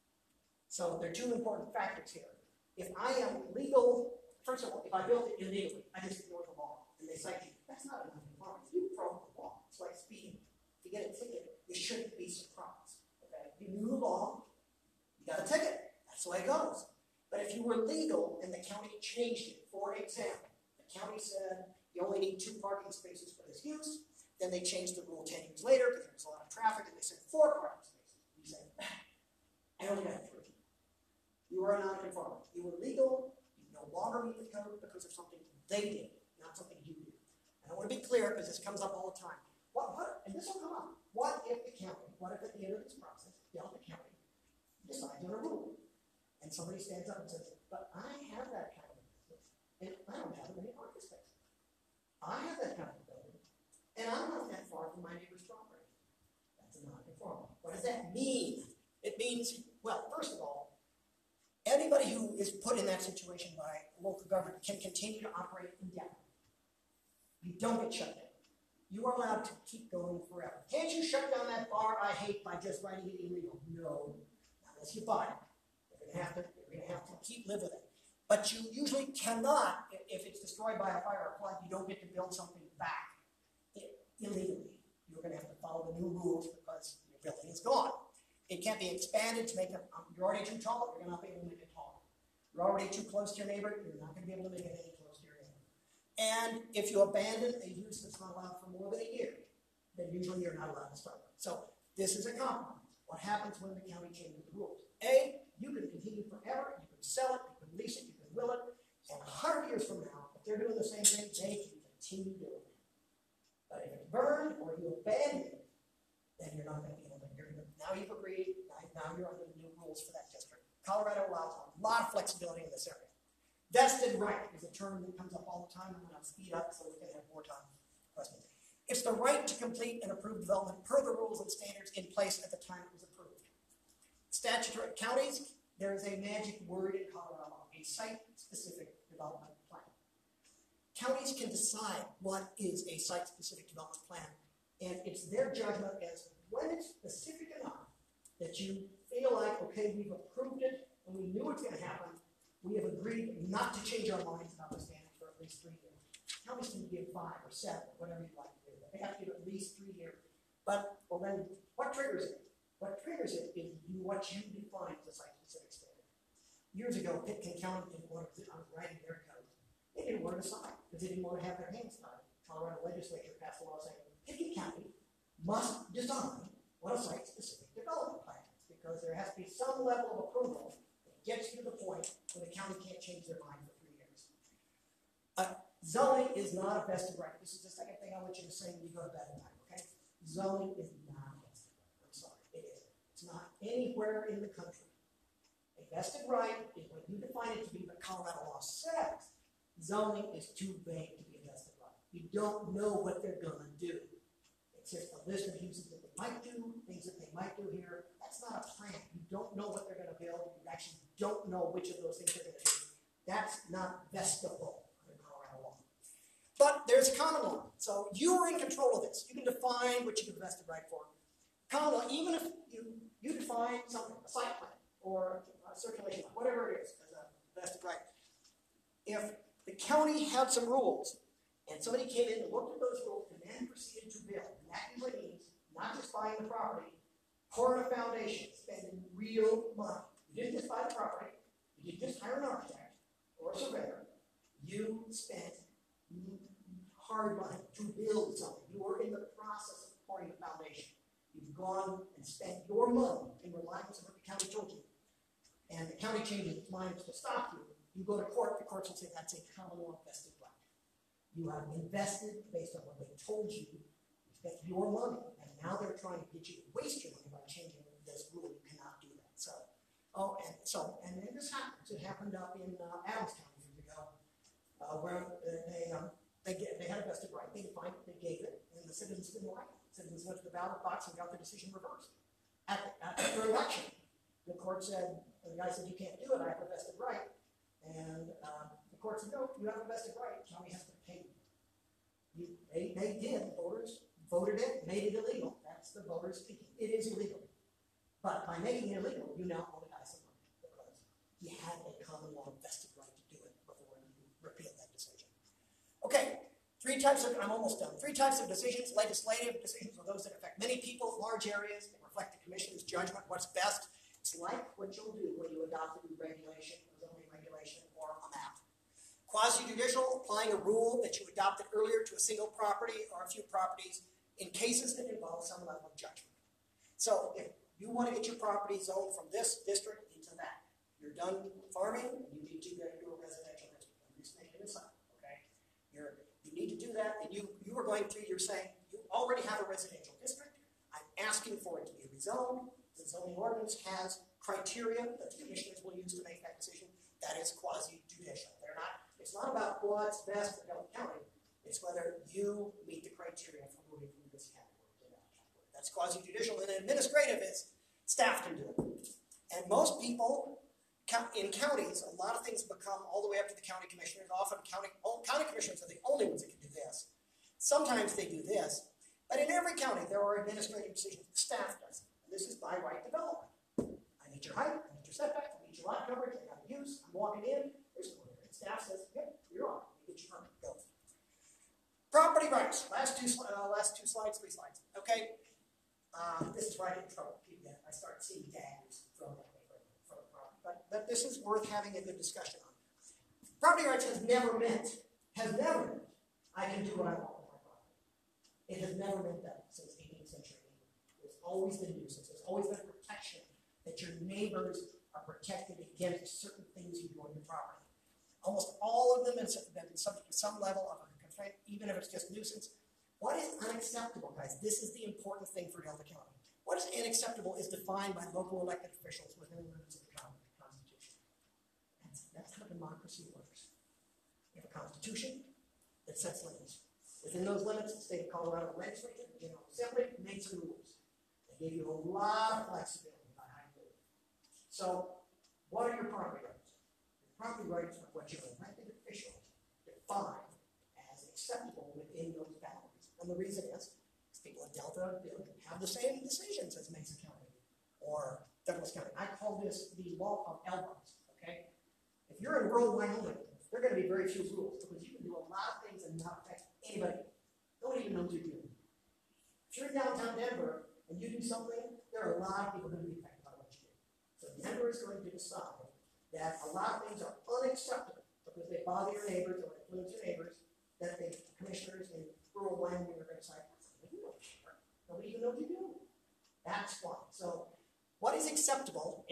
So, there are two important factors here. If I am legal, first of all, if I built it illegally, I just ignore the law, and they you, that's not a nonconformity. You broke the law. It's like speeding. If you get a ticket, you shouldn't be surprised. Okay? You knew the law, got a ticket. That's the way it goes. But if you were legal and the county changed it, for example, the county said you only need two parking spaces for this use, then they changed the rule ten years later because there was a lot of traffic and they said four parking spaces. You said, I only got three. You were a non-conformist. You were legal, you no longer meet the code because of something they did, not something you did. And I want to be clear because this comes up all the time. What, what, and this will come up. What if the county, what if at the end of this process, decides on a rule? And somebody stands up and says, but I have that kind of business, and I don't have many parking spaces. I have that kind of building, and I'm not that far from my neighbor's property. That's a non-conformity. What does that mean? It means, well, first of all, anybody who is put in that situation by local government can continue to operate indefinitely. You don't get shut down. You are allowed to keep going forever. Can't you shut down that bar I hate by just writing it illegal? No, unless you buy it. You're gonna have to. You're gonna have to keep live with it. But you usually cannot, if, it's destroyed by a fire or flood, you don't get to build something back illegally. You're gonna have to follow the new rules because your building is gone. It can't be expanded to make it, um, you're already too tall, you're not gonna be able to make it taller. You're already too close to your neighbor, you're not gonna be able to make it any closer to your neighbor. And if you abandon a use that's not allowed for more than a year, then usually you're not allowed to start. So this is a compromise. What happens when the county changes the rules? A, you can continue forever, you can sell it, you can lease it, you can will it, and a hundred years from now, if they're doing the same thing, they can continue doing it. But if it's burned or you abandon it, then you're not gonna be able to, you're, gonna- now you've agreed, now, you're under the new rules for that district. Colorado allows a lot of flexibility in this area. Vested right is a term that comes up all the time, I'm gonna speed up so we can have more time for questions. It's the right to complete and approve development per the rules and standards in place at the time it was approved. Statutory counties, there is a magic word in Colorado a site-specific development plan. counties can decide what is a site-specific development plan. And it's their judgment as when it's specific enough that you feel like, okay, we've approved it and we knew it's gonna happen, we have agreed not to change our minds about the standards for at least three years. Counties can give five or seven, whatever you'd like to do, they have to give at least three years. But, well then, what triggers it? What triggers it is what you define as a site-specific standard. Years ago, Pitkin County didn't want to, I was writing their code, they didn't want to sign, because they didn't want to have their hands tied. Colorado legislature passed a law saying, Pitkin County must design what a site-specific development plan is, because there has to be some level of approval that gets you to the point where the county can't change their mind for three years. Uh, zoning is not a vested right, this is the second thing I want you to say when you go to bed at night, okay? Zoning is not a right, I'm sorry, it isn't. It's not anywhere in the country. A vested right is what you define it to be but Colorado law says. Zoning is too vague to be a vested right. You don't know what they're gonna do. It's just a list of uses that they might do, things that they might do here. That's not a plan. You don't know what they're gonna build. You actually don't know which of those things they're gonna do. That's not vestable. But there's a common law, so you are in control of this. You can define what you have a vested right for. Common law, even if you, you define something, a site plan, or a circulation, whatever it is, as a vested right. If the county had some rules, and somebody came in and looked at those rules and then proceeded to build, and that usually means not just buying the property, pouring a foundation, spending real money. You didn't just buy the property, you didn't just hire an architect or a surveyor, you spent hard money to build something. You were in the process of pouring a foundation. You've gone and spent your money in reliance on what the county told you. And the county changes its mind to stop you. You go to court, the courts will say that's a common law vested right. You have invested based on what they told you. You spent your money, and now they're trying to get you to waste your money by changing this rule. You cannot do that. So, oh, and so, and then this happens. It happened up in uh, Adams County years ago, uh, where uh, they, um, they they had a vested right. They defined it, they gave it, and the citizens didn't like it. Citizens went to the ballot box and got the decision reversed. At, at, after election, the court said, the guy said, you can't do it, I have a vested right. And, um, the court said, no, you have a vested right, county has to pay you. They, they did, voters voted it, made it illegal, that's the voters speaking, it is illegal. But by making it illegal, you now owe the guy some money, because you had a common law vested right to do it before you repealed that decision. Okay, three types of, I'm almost done, three types of decisions, legislative decisions are those that affect many people, large areas, they reflect the commission's judgment, what's best. It's like what you'll do when you adopt a new regulation, a zoning regulation, or a map. Quasi-judicial, applying a rule that you adopted earlier to a single property or a few properties in cases that involve some level of judgment. So if you want to get your property zoned from this district into that, you're done farming, you need to get into a residential district, I'm just making this up, okay? You're, you need to do that, and you, you are going to, you're saying, you already have a residential district, I'm asking for it to be rezoned, the zoning ordinance has criteria that the commissioners will use to make that decision, that is quasi-judicial, they're not, it's not about what's best for Delta County, it's whether you meet the criteria for moving from this category to that category. That's quasi-judicial, and administrative is, staff can do it. And most people, in counties, a lot of things become all the way up to the county commissioners, often county, county commissioners are the only ones that can do this. Sometimes they do this, but in every county, there are administrative decisions, the staff does, and this is by right development. I need your height, I need your setback, I need your lot coverage, I got a use, I'm walking in, there's no area. And staff says, yep, you're on, you get your permit, go. Property rights, last two, uh, last two slides, three slides, okay? Uh, this is where I get in trouble, I start seeing daggers thrown at me from, from the but this is worth having a good discussion on. Property rights has never meant, has never I can do what I want with my property. It has never meant that since eighteenth century. There's always been nuisance, there's always been protection, that your neighbors are protected against certain things you do on your property. Almost all of them have been subject to some level of a constraint, even if it's just nuisance. What is unacceptable, guys? This is the important thing for Delta County. What is unacceptable is defined by local elected officials within the limits of the con- Constitution. That's, that's how democracy works. You have a constitution that sets limits. Within those limits, the state of Colorado legislature, the General Assembly made some rules. They gave you a lot of flexibility by how you. So, what are your property rights? Your property rights are what your elected officials define as acceptable within those boundaries. And the reason is, people in Delta have the same decisions as Mesa County or Douglas County. I call this the law of elbows? If you're in rural Wyoming, there are gonna be very few rules, because you can do a lot of things and not affect anybody. Nobody even knows you're doing. If you're in downtown Denver and you do something, there are a lot of people gonna be affected by what you do. So Denver is going to decide that a lot of things are unacceptable because they bother your neighbors or influence your neighbors, that the commissioners in rural Wyoming are gonna say, we don't care. Nobody even knows you're doing. That's why. So what is acceptable,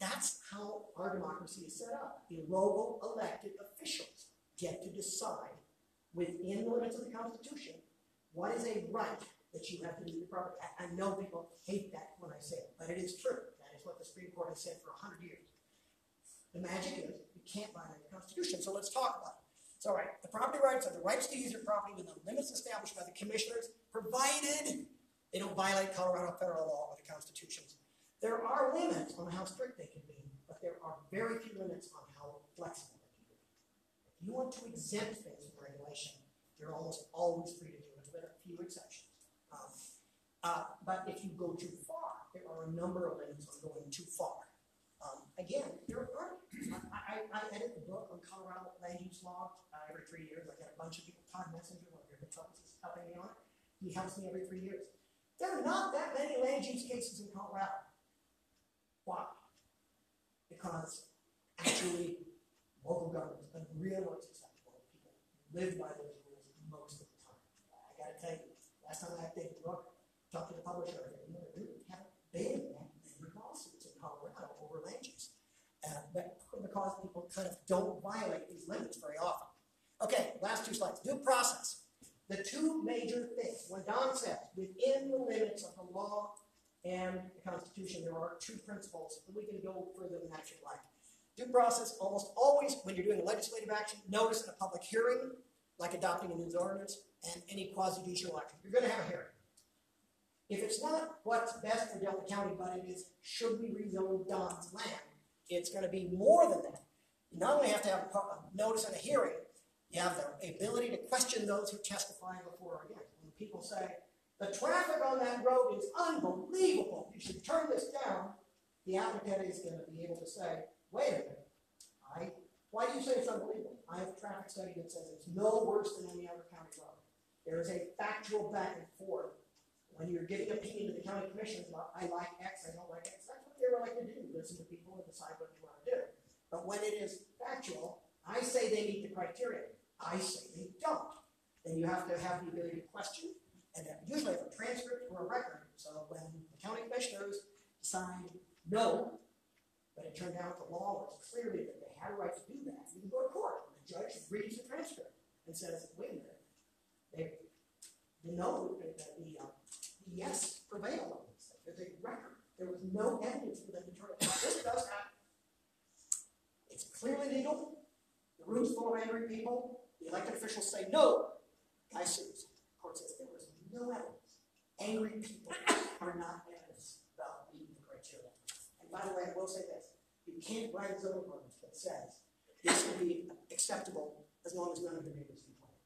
that's how our democracy is set up. The local elected officials get to decide within the limits of the Constitution what is a right that you have to do your property. I, I know people hate that when I say it, but it is true. That is what the Supreme Court has said for a hundred years. The magic is you can't violate the Constitution, so let's talk about it. It's all right. The property rights are the rights to use your property within the limits established by the commissioners, provided they don't violate Colorado federal law or the Constitution's. There are limits on how strict they can be, but there are very few limits on how flexible they can be. If you want to exempt things from regulation, you're almost always free to do it, with a few exceptions. Um, uh, but if you go too far, there are a number of limits on going too far. Um, again, there are, I, I, I edit the book on Colorado land use law uh, every three years. I get a bunch of people, Todd Messenger, one of your fellows, is helping me on it. He helps me every three years. There are not that many land use cases in Colorado. Why? Because actually, local governments what's acceptable. People live by those rules most of the time. I gotta tell you, last time I updated the book, talked to the publisher, I you know, really haven't been that many lawsuits in Colorado over land use. Uh, but because people kind of don't violate these limits very often. Okay, last two slides. Due process. The two major things, when Don says, within the limits of the law and the Constitution, there are two principles, and we can go further than that if you like. Due process, almost always, when you're doing a legislative action, notice in a public hearing, like adopting a news ordinance, and any quasi-judicial action. You're gonna have a hearing. If it's not what's best for Delta County, but it is, should we rezone Don's land, it's gonna be more than that. You not only have to have a notice and a hearing, you have the ability to question those who testify before or against. When people say, the traffic on that road is unbelievable, you should turn this down, the applicant is gonna be able to say, wait a minute, I, why do you say it's unbelievable? I have a traffic study that says it's no worse than any other county road. There is a factual back and forth. When you're giving opinion to the county commissioners about, I like X, I don't like X, that's what they're like to do, listen to people and decide what you wanna do. But when it is factual, I say they meet the criteria, I say they don't. Then you have to have the ability to question, and usually a transcript or a record, so when the county commissioners decide no, but it turned out the law was clearly that they had a right to do that, you can go to court, and the judge reads the transcript and says, wait a minute, they, the no, the, the, uh, the yes prevailed on this. Thing, there's a record, there was no evidence for them to turn it down, this does happen. It's clearly legal, the room's full of angry people, the elected officials say no, guy sues. Court says there was no evidence. Angry people are not evidence about meeting the criteria. And by the way, I will say this, you can't write a zoning ordinance that says this will be acceptable as long as none of your neighbors complain.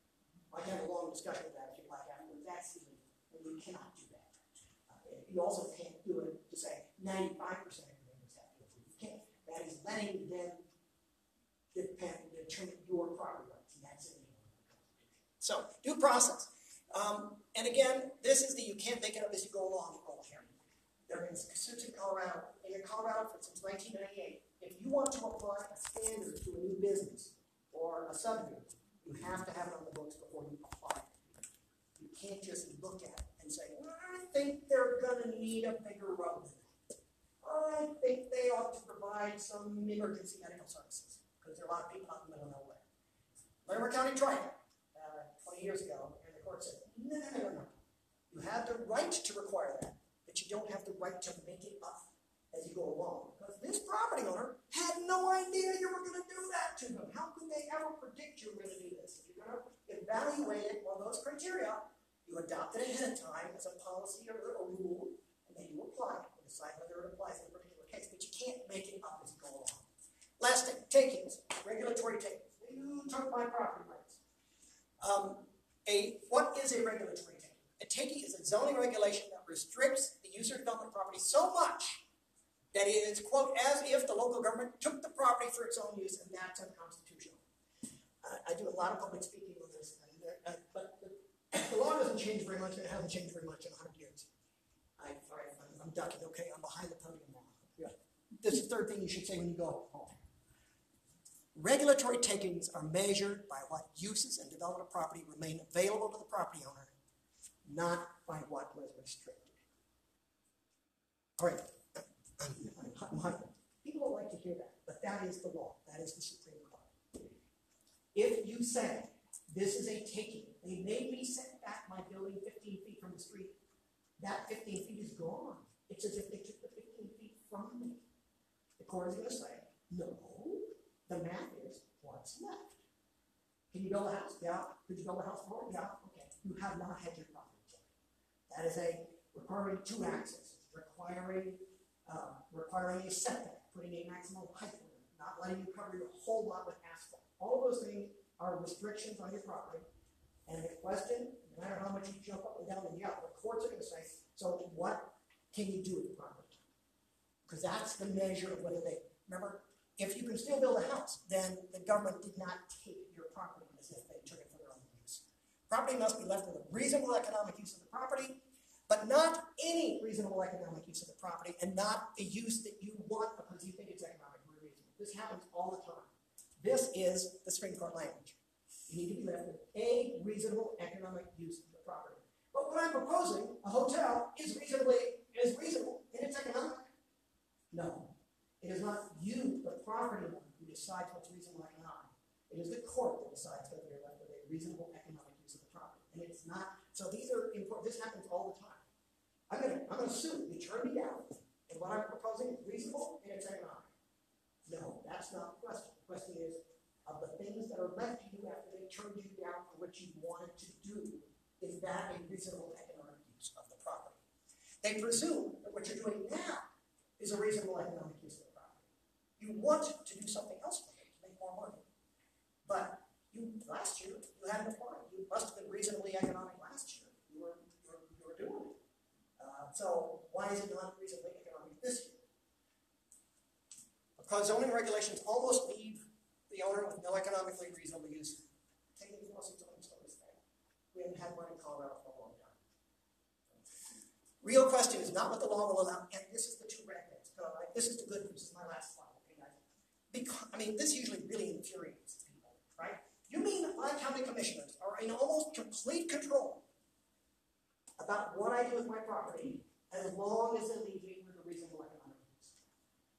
I can have a long discussion with that if you like afterwards, that's illegal, and you cannot do that. Uh, You also can't do it to say ninety-five percent of your neighbors have to approve, you can't, that is letting them depend, determine your property rights, and that's the Constitution. So, due process. Um, and again, this is the, you can't make it up as you go along rule here. Suits in Colorado, in Colorado since nineteen ninety-eight. If you want to apply a standard to a new business or a subdivision, you have to have it on the books before you apply it. You can't just look at it and say, "Well, I think they're gonna need a bigger road. I think they ought to provide some emergency medical services, because there are a lot of people out in the middle of nowhere. Larimer County tried it, uh, twenty years ago, and the court said, no, no, no, no, no. You have the right to require that, but you don't have the right to make it up as you go along. Because this property owner had no idea you were gonna do that to them. How could they ever predict you were gonna do this? If you're gonna evaluate it on those criteria, you adopt it ahead of time as a policy or a rule, and then you apply it, and decide whether it applies in a particular case, but you can't make it up as you go along. Last thing, takings, regulatory takings. You took my property rights. Um, A, what is a regulatory taking? A taking is a zoning regulation that restricts the use or development property so much that it is, quote, as if the local government took the property for its own use, and that's unconstitutional. Uh, I do a lot of public speaking on this, and, uh, uh, but the, the law doesn't change very much, and it hasn't changed very much in a hundred years. I, sorry, I'm, I'm ducking, okay, I'm behind the podium now. Yeah. This is the third thing you should say when you go home. Regulatory takings are measured by what uses and development of property remain available to the property owner, not by what was restricted. All right. People don't like to hear that, but that is the law. That is the Supreme Court. If you say this is a taking, they made me set back my building 15 feet from the street, that 15 feet is gone. It's as if they took the 15 feet from me. The court is going to say, no, the math is what's left. Can you build a house? Yeah. Could you build a house it? Yeah. Okay. You have not had your property. That is a requiring two accesses, requiring uh, requiring a setback, putting a maximum height limit, not letting you cover your whole lot with asphalt. All those things are restrictions on your property. And the question, no matter how much you jump up and down and yell, the courts are going to say, so what can you do with the property? Because that's the measure of whether they, remember, if you can still build a house, then the government did not take your property as if they took it for their own use. Property must be left with a reasonable economic use of the property, but not any reasonable economic use of the property and not a use that you want because you think it's economically reasonable. This happens all the time. This is the Supreme Court language. You need to be left with a reasonable economic use of the property. But what I'm proposing, a hotel, is reasonably is reasonable in its economic. No. It is not you, the property owner, who decides what's reasonable economic. It is the court that decides whether you're left with a reasonable economic use of the property. And it's not so these are important this happens all the time. I'm gonna I'm gonna sue. You turn me down. And what I'm proposing is reasonable and it's economic. No, that's not the question. The question is of the things that are left to you after they turned you down for what you wanted to do, is that a reasonable economic use of the property? They presume that what you're doing now is a reasonable economic use. You want to do something else it to make more money. But you last year you hadn't applied. You must have been reasonably economic last year. You were you were, you were doing it. Uh, so why is it not reasonably economic this year? Because zoning regulations almost leave the owner with no economically reasonable use. Taking lawsuits on themselves fail. We haven't had one in Colorado for a long time. Real question is not what the law will allow, and this is the two things. So, like, this is the good news. This is my last slide? Because I mean, this usually really infuriates people, right? You mean my county commissioners are in almost complete control about what I do with my property as long as it leaves me with a reasonable economic use?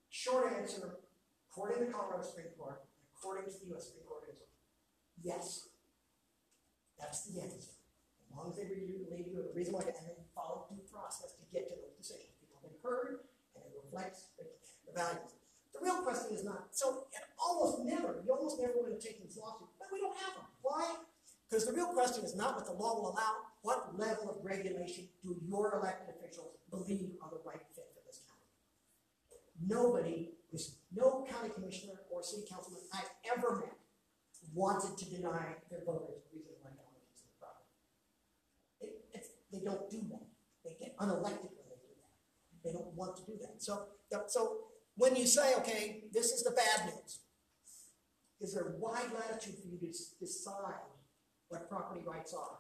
Short answer, according to the Colorado Supreme Court, according to the U.S. Supreme Court, is yes. That's the answer. As long as they leave you with a reasonable and then follow due process to get to those decisions. People have been heard, and it reflects the values. The real question is not so. Almost never, you almost never would have taken this lawsuit, but we don't have them. Why? Because the real question is not what the law will allow. What level of regulation do your elected officials believe are the right fit for this county? Nobody, no county commissioner or city councilman I've ever met wanted to deny their voters reasonable economic use of the property. It, they don't do that. They get unelected when they do that. They don't want to do that. So, so when you say, okay, this is the bad news, is there a wide latitude for you to decide what property rights are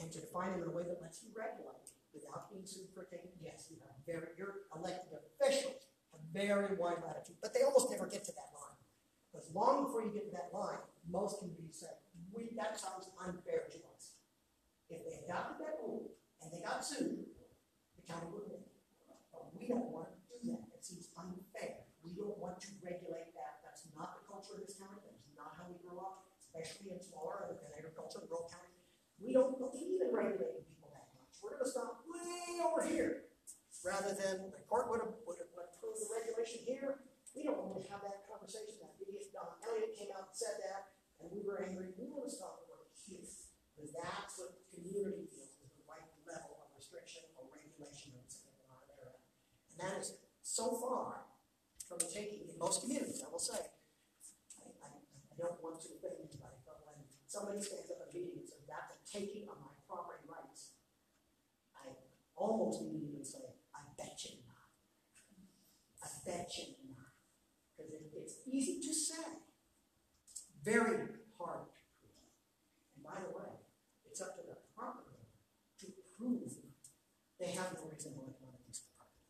and to define them in a way that lets you regulate without being sued for taking? Yes, you have very, your elected officials have very wide latitude, but they almost never get to that line. Because long before you get to that line, most can be said, we, that sounds unfair to us. If they adopted that rule and they got sued, the county would win. But we don't want to do that. It seems unfair. We don't want to regulate that. That's not the culture of this county. That's not how we grew up, especially in smaller and agriculture rural counties. We don't believe in regulating people that much. We're going to stop way over here rather than the court would have, would have approved the regulation here. We don't want to have that conversation. That idiot Don Elliott came out and said that, and we were angry. We want to stop it right here because that's what the community feels is the right level of restriction or regulation in this economic area. And that is so far from the taking in most communities, I will say. I, I, I don't want to offend anybody, but when somebody stands up at a meeting and says that's a taking of my property rights, I almost immediately say, I bet you not. I bet you not. Because it, it's easy to say, very hard to prove. And by the way, it's up to the property owner to prove they have no reasonable economic use of the property.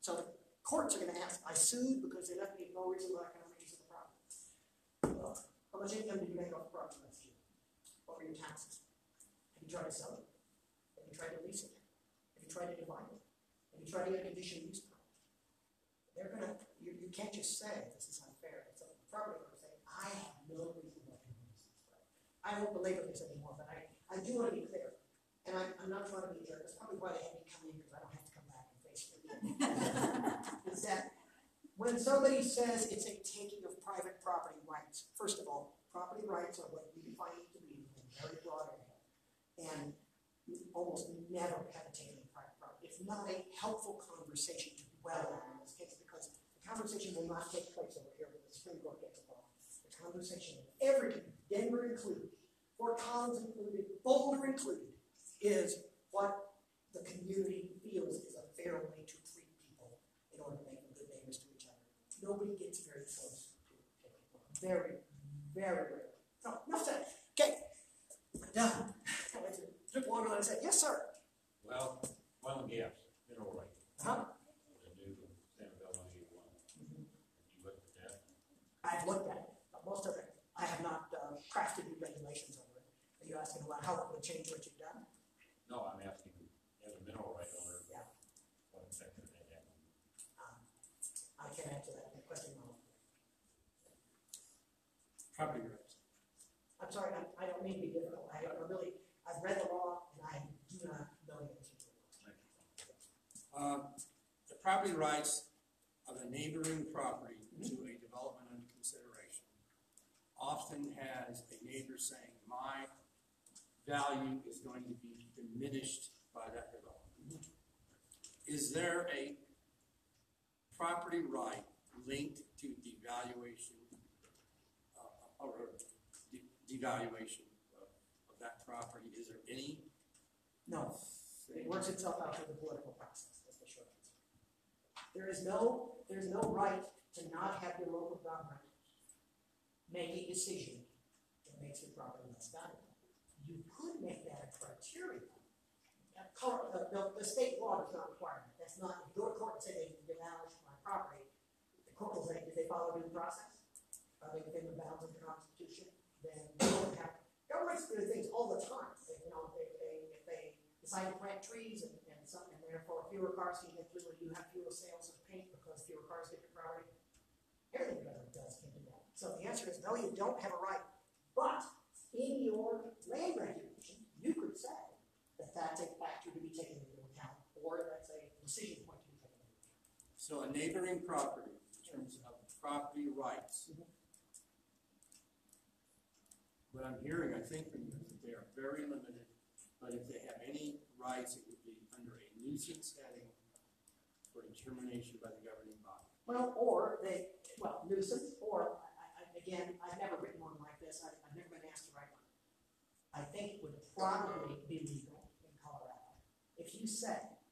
So courts are gonna ask, I sued because they left me no reasonable economic use of the property. Well, uh, how much income did you make off the property last year? What were your taxes? Have you tried to sell it? Have you tried to lease it? Have you tried to divide it? Have you tried to get a conditional use permit? They're gonna, you, you can't just say, this is unfair, it's a property owner saying, I have no reasonable economic this. I won't belabor this anymore, but I, I do wanna be clear, and I'm, I'm not trying to be jerk, that's probably why they had me come in, because I don't have to come back and face it again. Is that when somebody says it's a taking of private property rights, first of all, property rights are what we define to be in a very broad area. And you almost never have a taking of private property. It's not a helpful conversation to dwell on in this case, because the conversation will not take place over here when the Supreme Court gets involved. The conversation of every, Denver included, Fort Collins included, Boulder included, is what the community feels is a fair way to treat people in order to make them good neighbors to each other. Nobody gets very close to taking one. Very, very rare. So, enough said. Okay, done. Took one on and said, yes, sir. Well, oil and gas, mineral rate, Huh? the new Bill one eighty-one. You looked at that? I've looked at it, but most of it, I have not uh, crafted new regulations over it. Are you asking about how it would change what you've done? No, I'm asking, as a mineral right owner, Yeah. what effect did that have? Um, I can't answer that question now. Property rights. I'm sorry, I, I don't mean to be difficult. I don't really, I've read the law and I do not know the answer to it. Uh, The property rights of a neighboring property to a development under consideration often has a neighbor saying, my value is going to be diminished by that development. Is there a property right linked to devaluation, or de- devaluation of of that property? Is there any? No, it works itself out through the political process, that's the short answer. There is no, there's no right to not have your local government make a decision that makes your property less valuable. You could make that a criteria. Cor- The, the, the state law does not require that, that's not, your court say they demolished my property, the court will say, did they follow due process? Are they within the bounds of the Constitution? Then don't have, governments do things all the time, They, you know, if they, if they decide to plant trees and, and some, and therefore fewer cars can get through, and you have fewer sales of paint because fewer cars get to property. Everything the government does can do that. So the answer is no, you don't have a right. But in your land regulation, you could say that that's a factor to be taken into account, or that's a decision point to be taken into account. So a neighboring property, in terms of property rights. Mm-hmm. What I'm hearing, I think, from you is that they are very limited, but if they have any rights, it would be under a nuisance heading for determination by the governing body. Well, or they, well, nuisance, or, I, I, again, I've never written one like this, I've, I've never been asked to write one. I think it would probably be legal in Colorado if you said,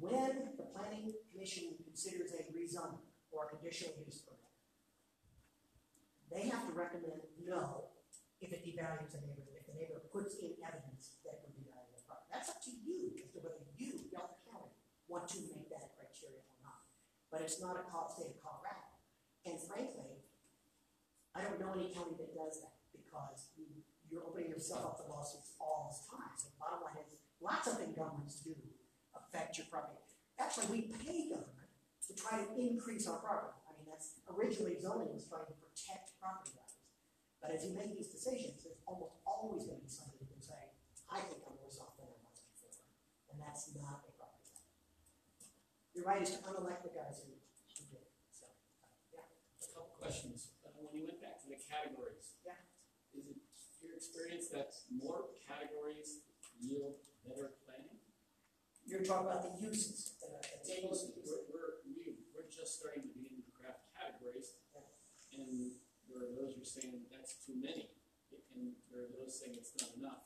when the planning commission considers a rezoning or a conditional use permit, they have to recommend no if it devalues a neighbor, if the neighbor puts in evidence that would devalue the property. That's up to you as to whether you, Delta County, want to make that a criteria or not but it's not a state of Colorado. And frankly, I don't know any county that does that because you, you're opening yourself up to lawsuits all the time. So the bottom line is, lots of things governments do affect your property. Actually, we pay government to try to increase our property. I mean, that's originally zoning was trying to protect property values. But as you make these decisions, there's almost always going to be somebody who can say, I think I'm worse off than I was before. And that's not a property value. Your right is to unelect the guys who, who did. So, uh, yeah. A couple questions. Uh, when you went back to the categories. Yeah. Is it your experience that more categories yield better planning? You're talking about the uses, uh, the tables. Tables, we're, we're, we, we're just starting to begin to craft categories. Yeah. And there are those who are saying that's too many. And there are those saying it's not enough?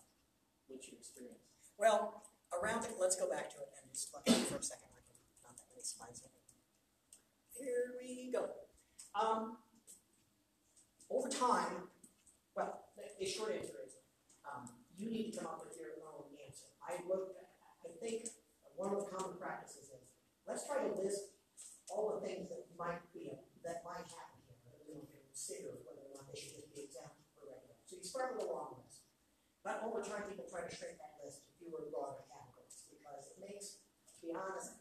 What's your experience? Well, around it, let's go back to it and just look at it for a second. Not that many slides. Here we go. Um, over time, well, the, the short answer is, um, you need to come up with your own answer. I look, I think one of the common practices is, let's try to list all the things that might be, that might happen here, that we want to consider whether or not they should be exempt or regular. So you start with a long list. But over time, people try to shrink that list to fewer broader categories, because it makes, to be honest,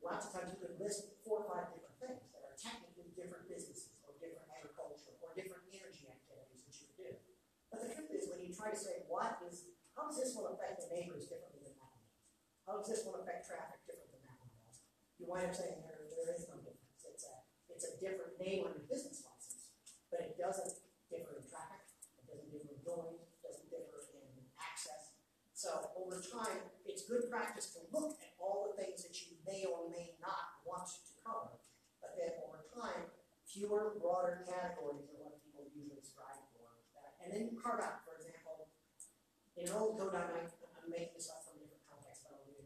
lots of times you could list four or five different things that are technically different businesses, or different agriculture, or different energy activities that you could do. But the truth is, when you try to say, what is, how does this one affect the neighbors differently than that one? How does this one affect traffic different than that one? You wind up saying there, there is no difference, it's a, it's a different name on your business but it doesn't differ in traffic, it doesn't differ in noise, it doesn't differ in access. So over time, it's good practice to look at all the things that you may or may not want to cover. But then over time, fewer broader categories are what people usually strive for. And then carve out, for example, in an old code, I might, I'm making this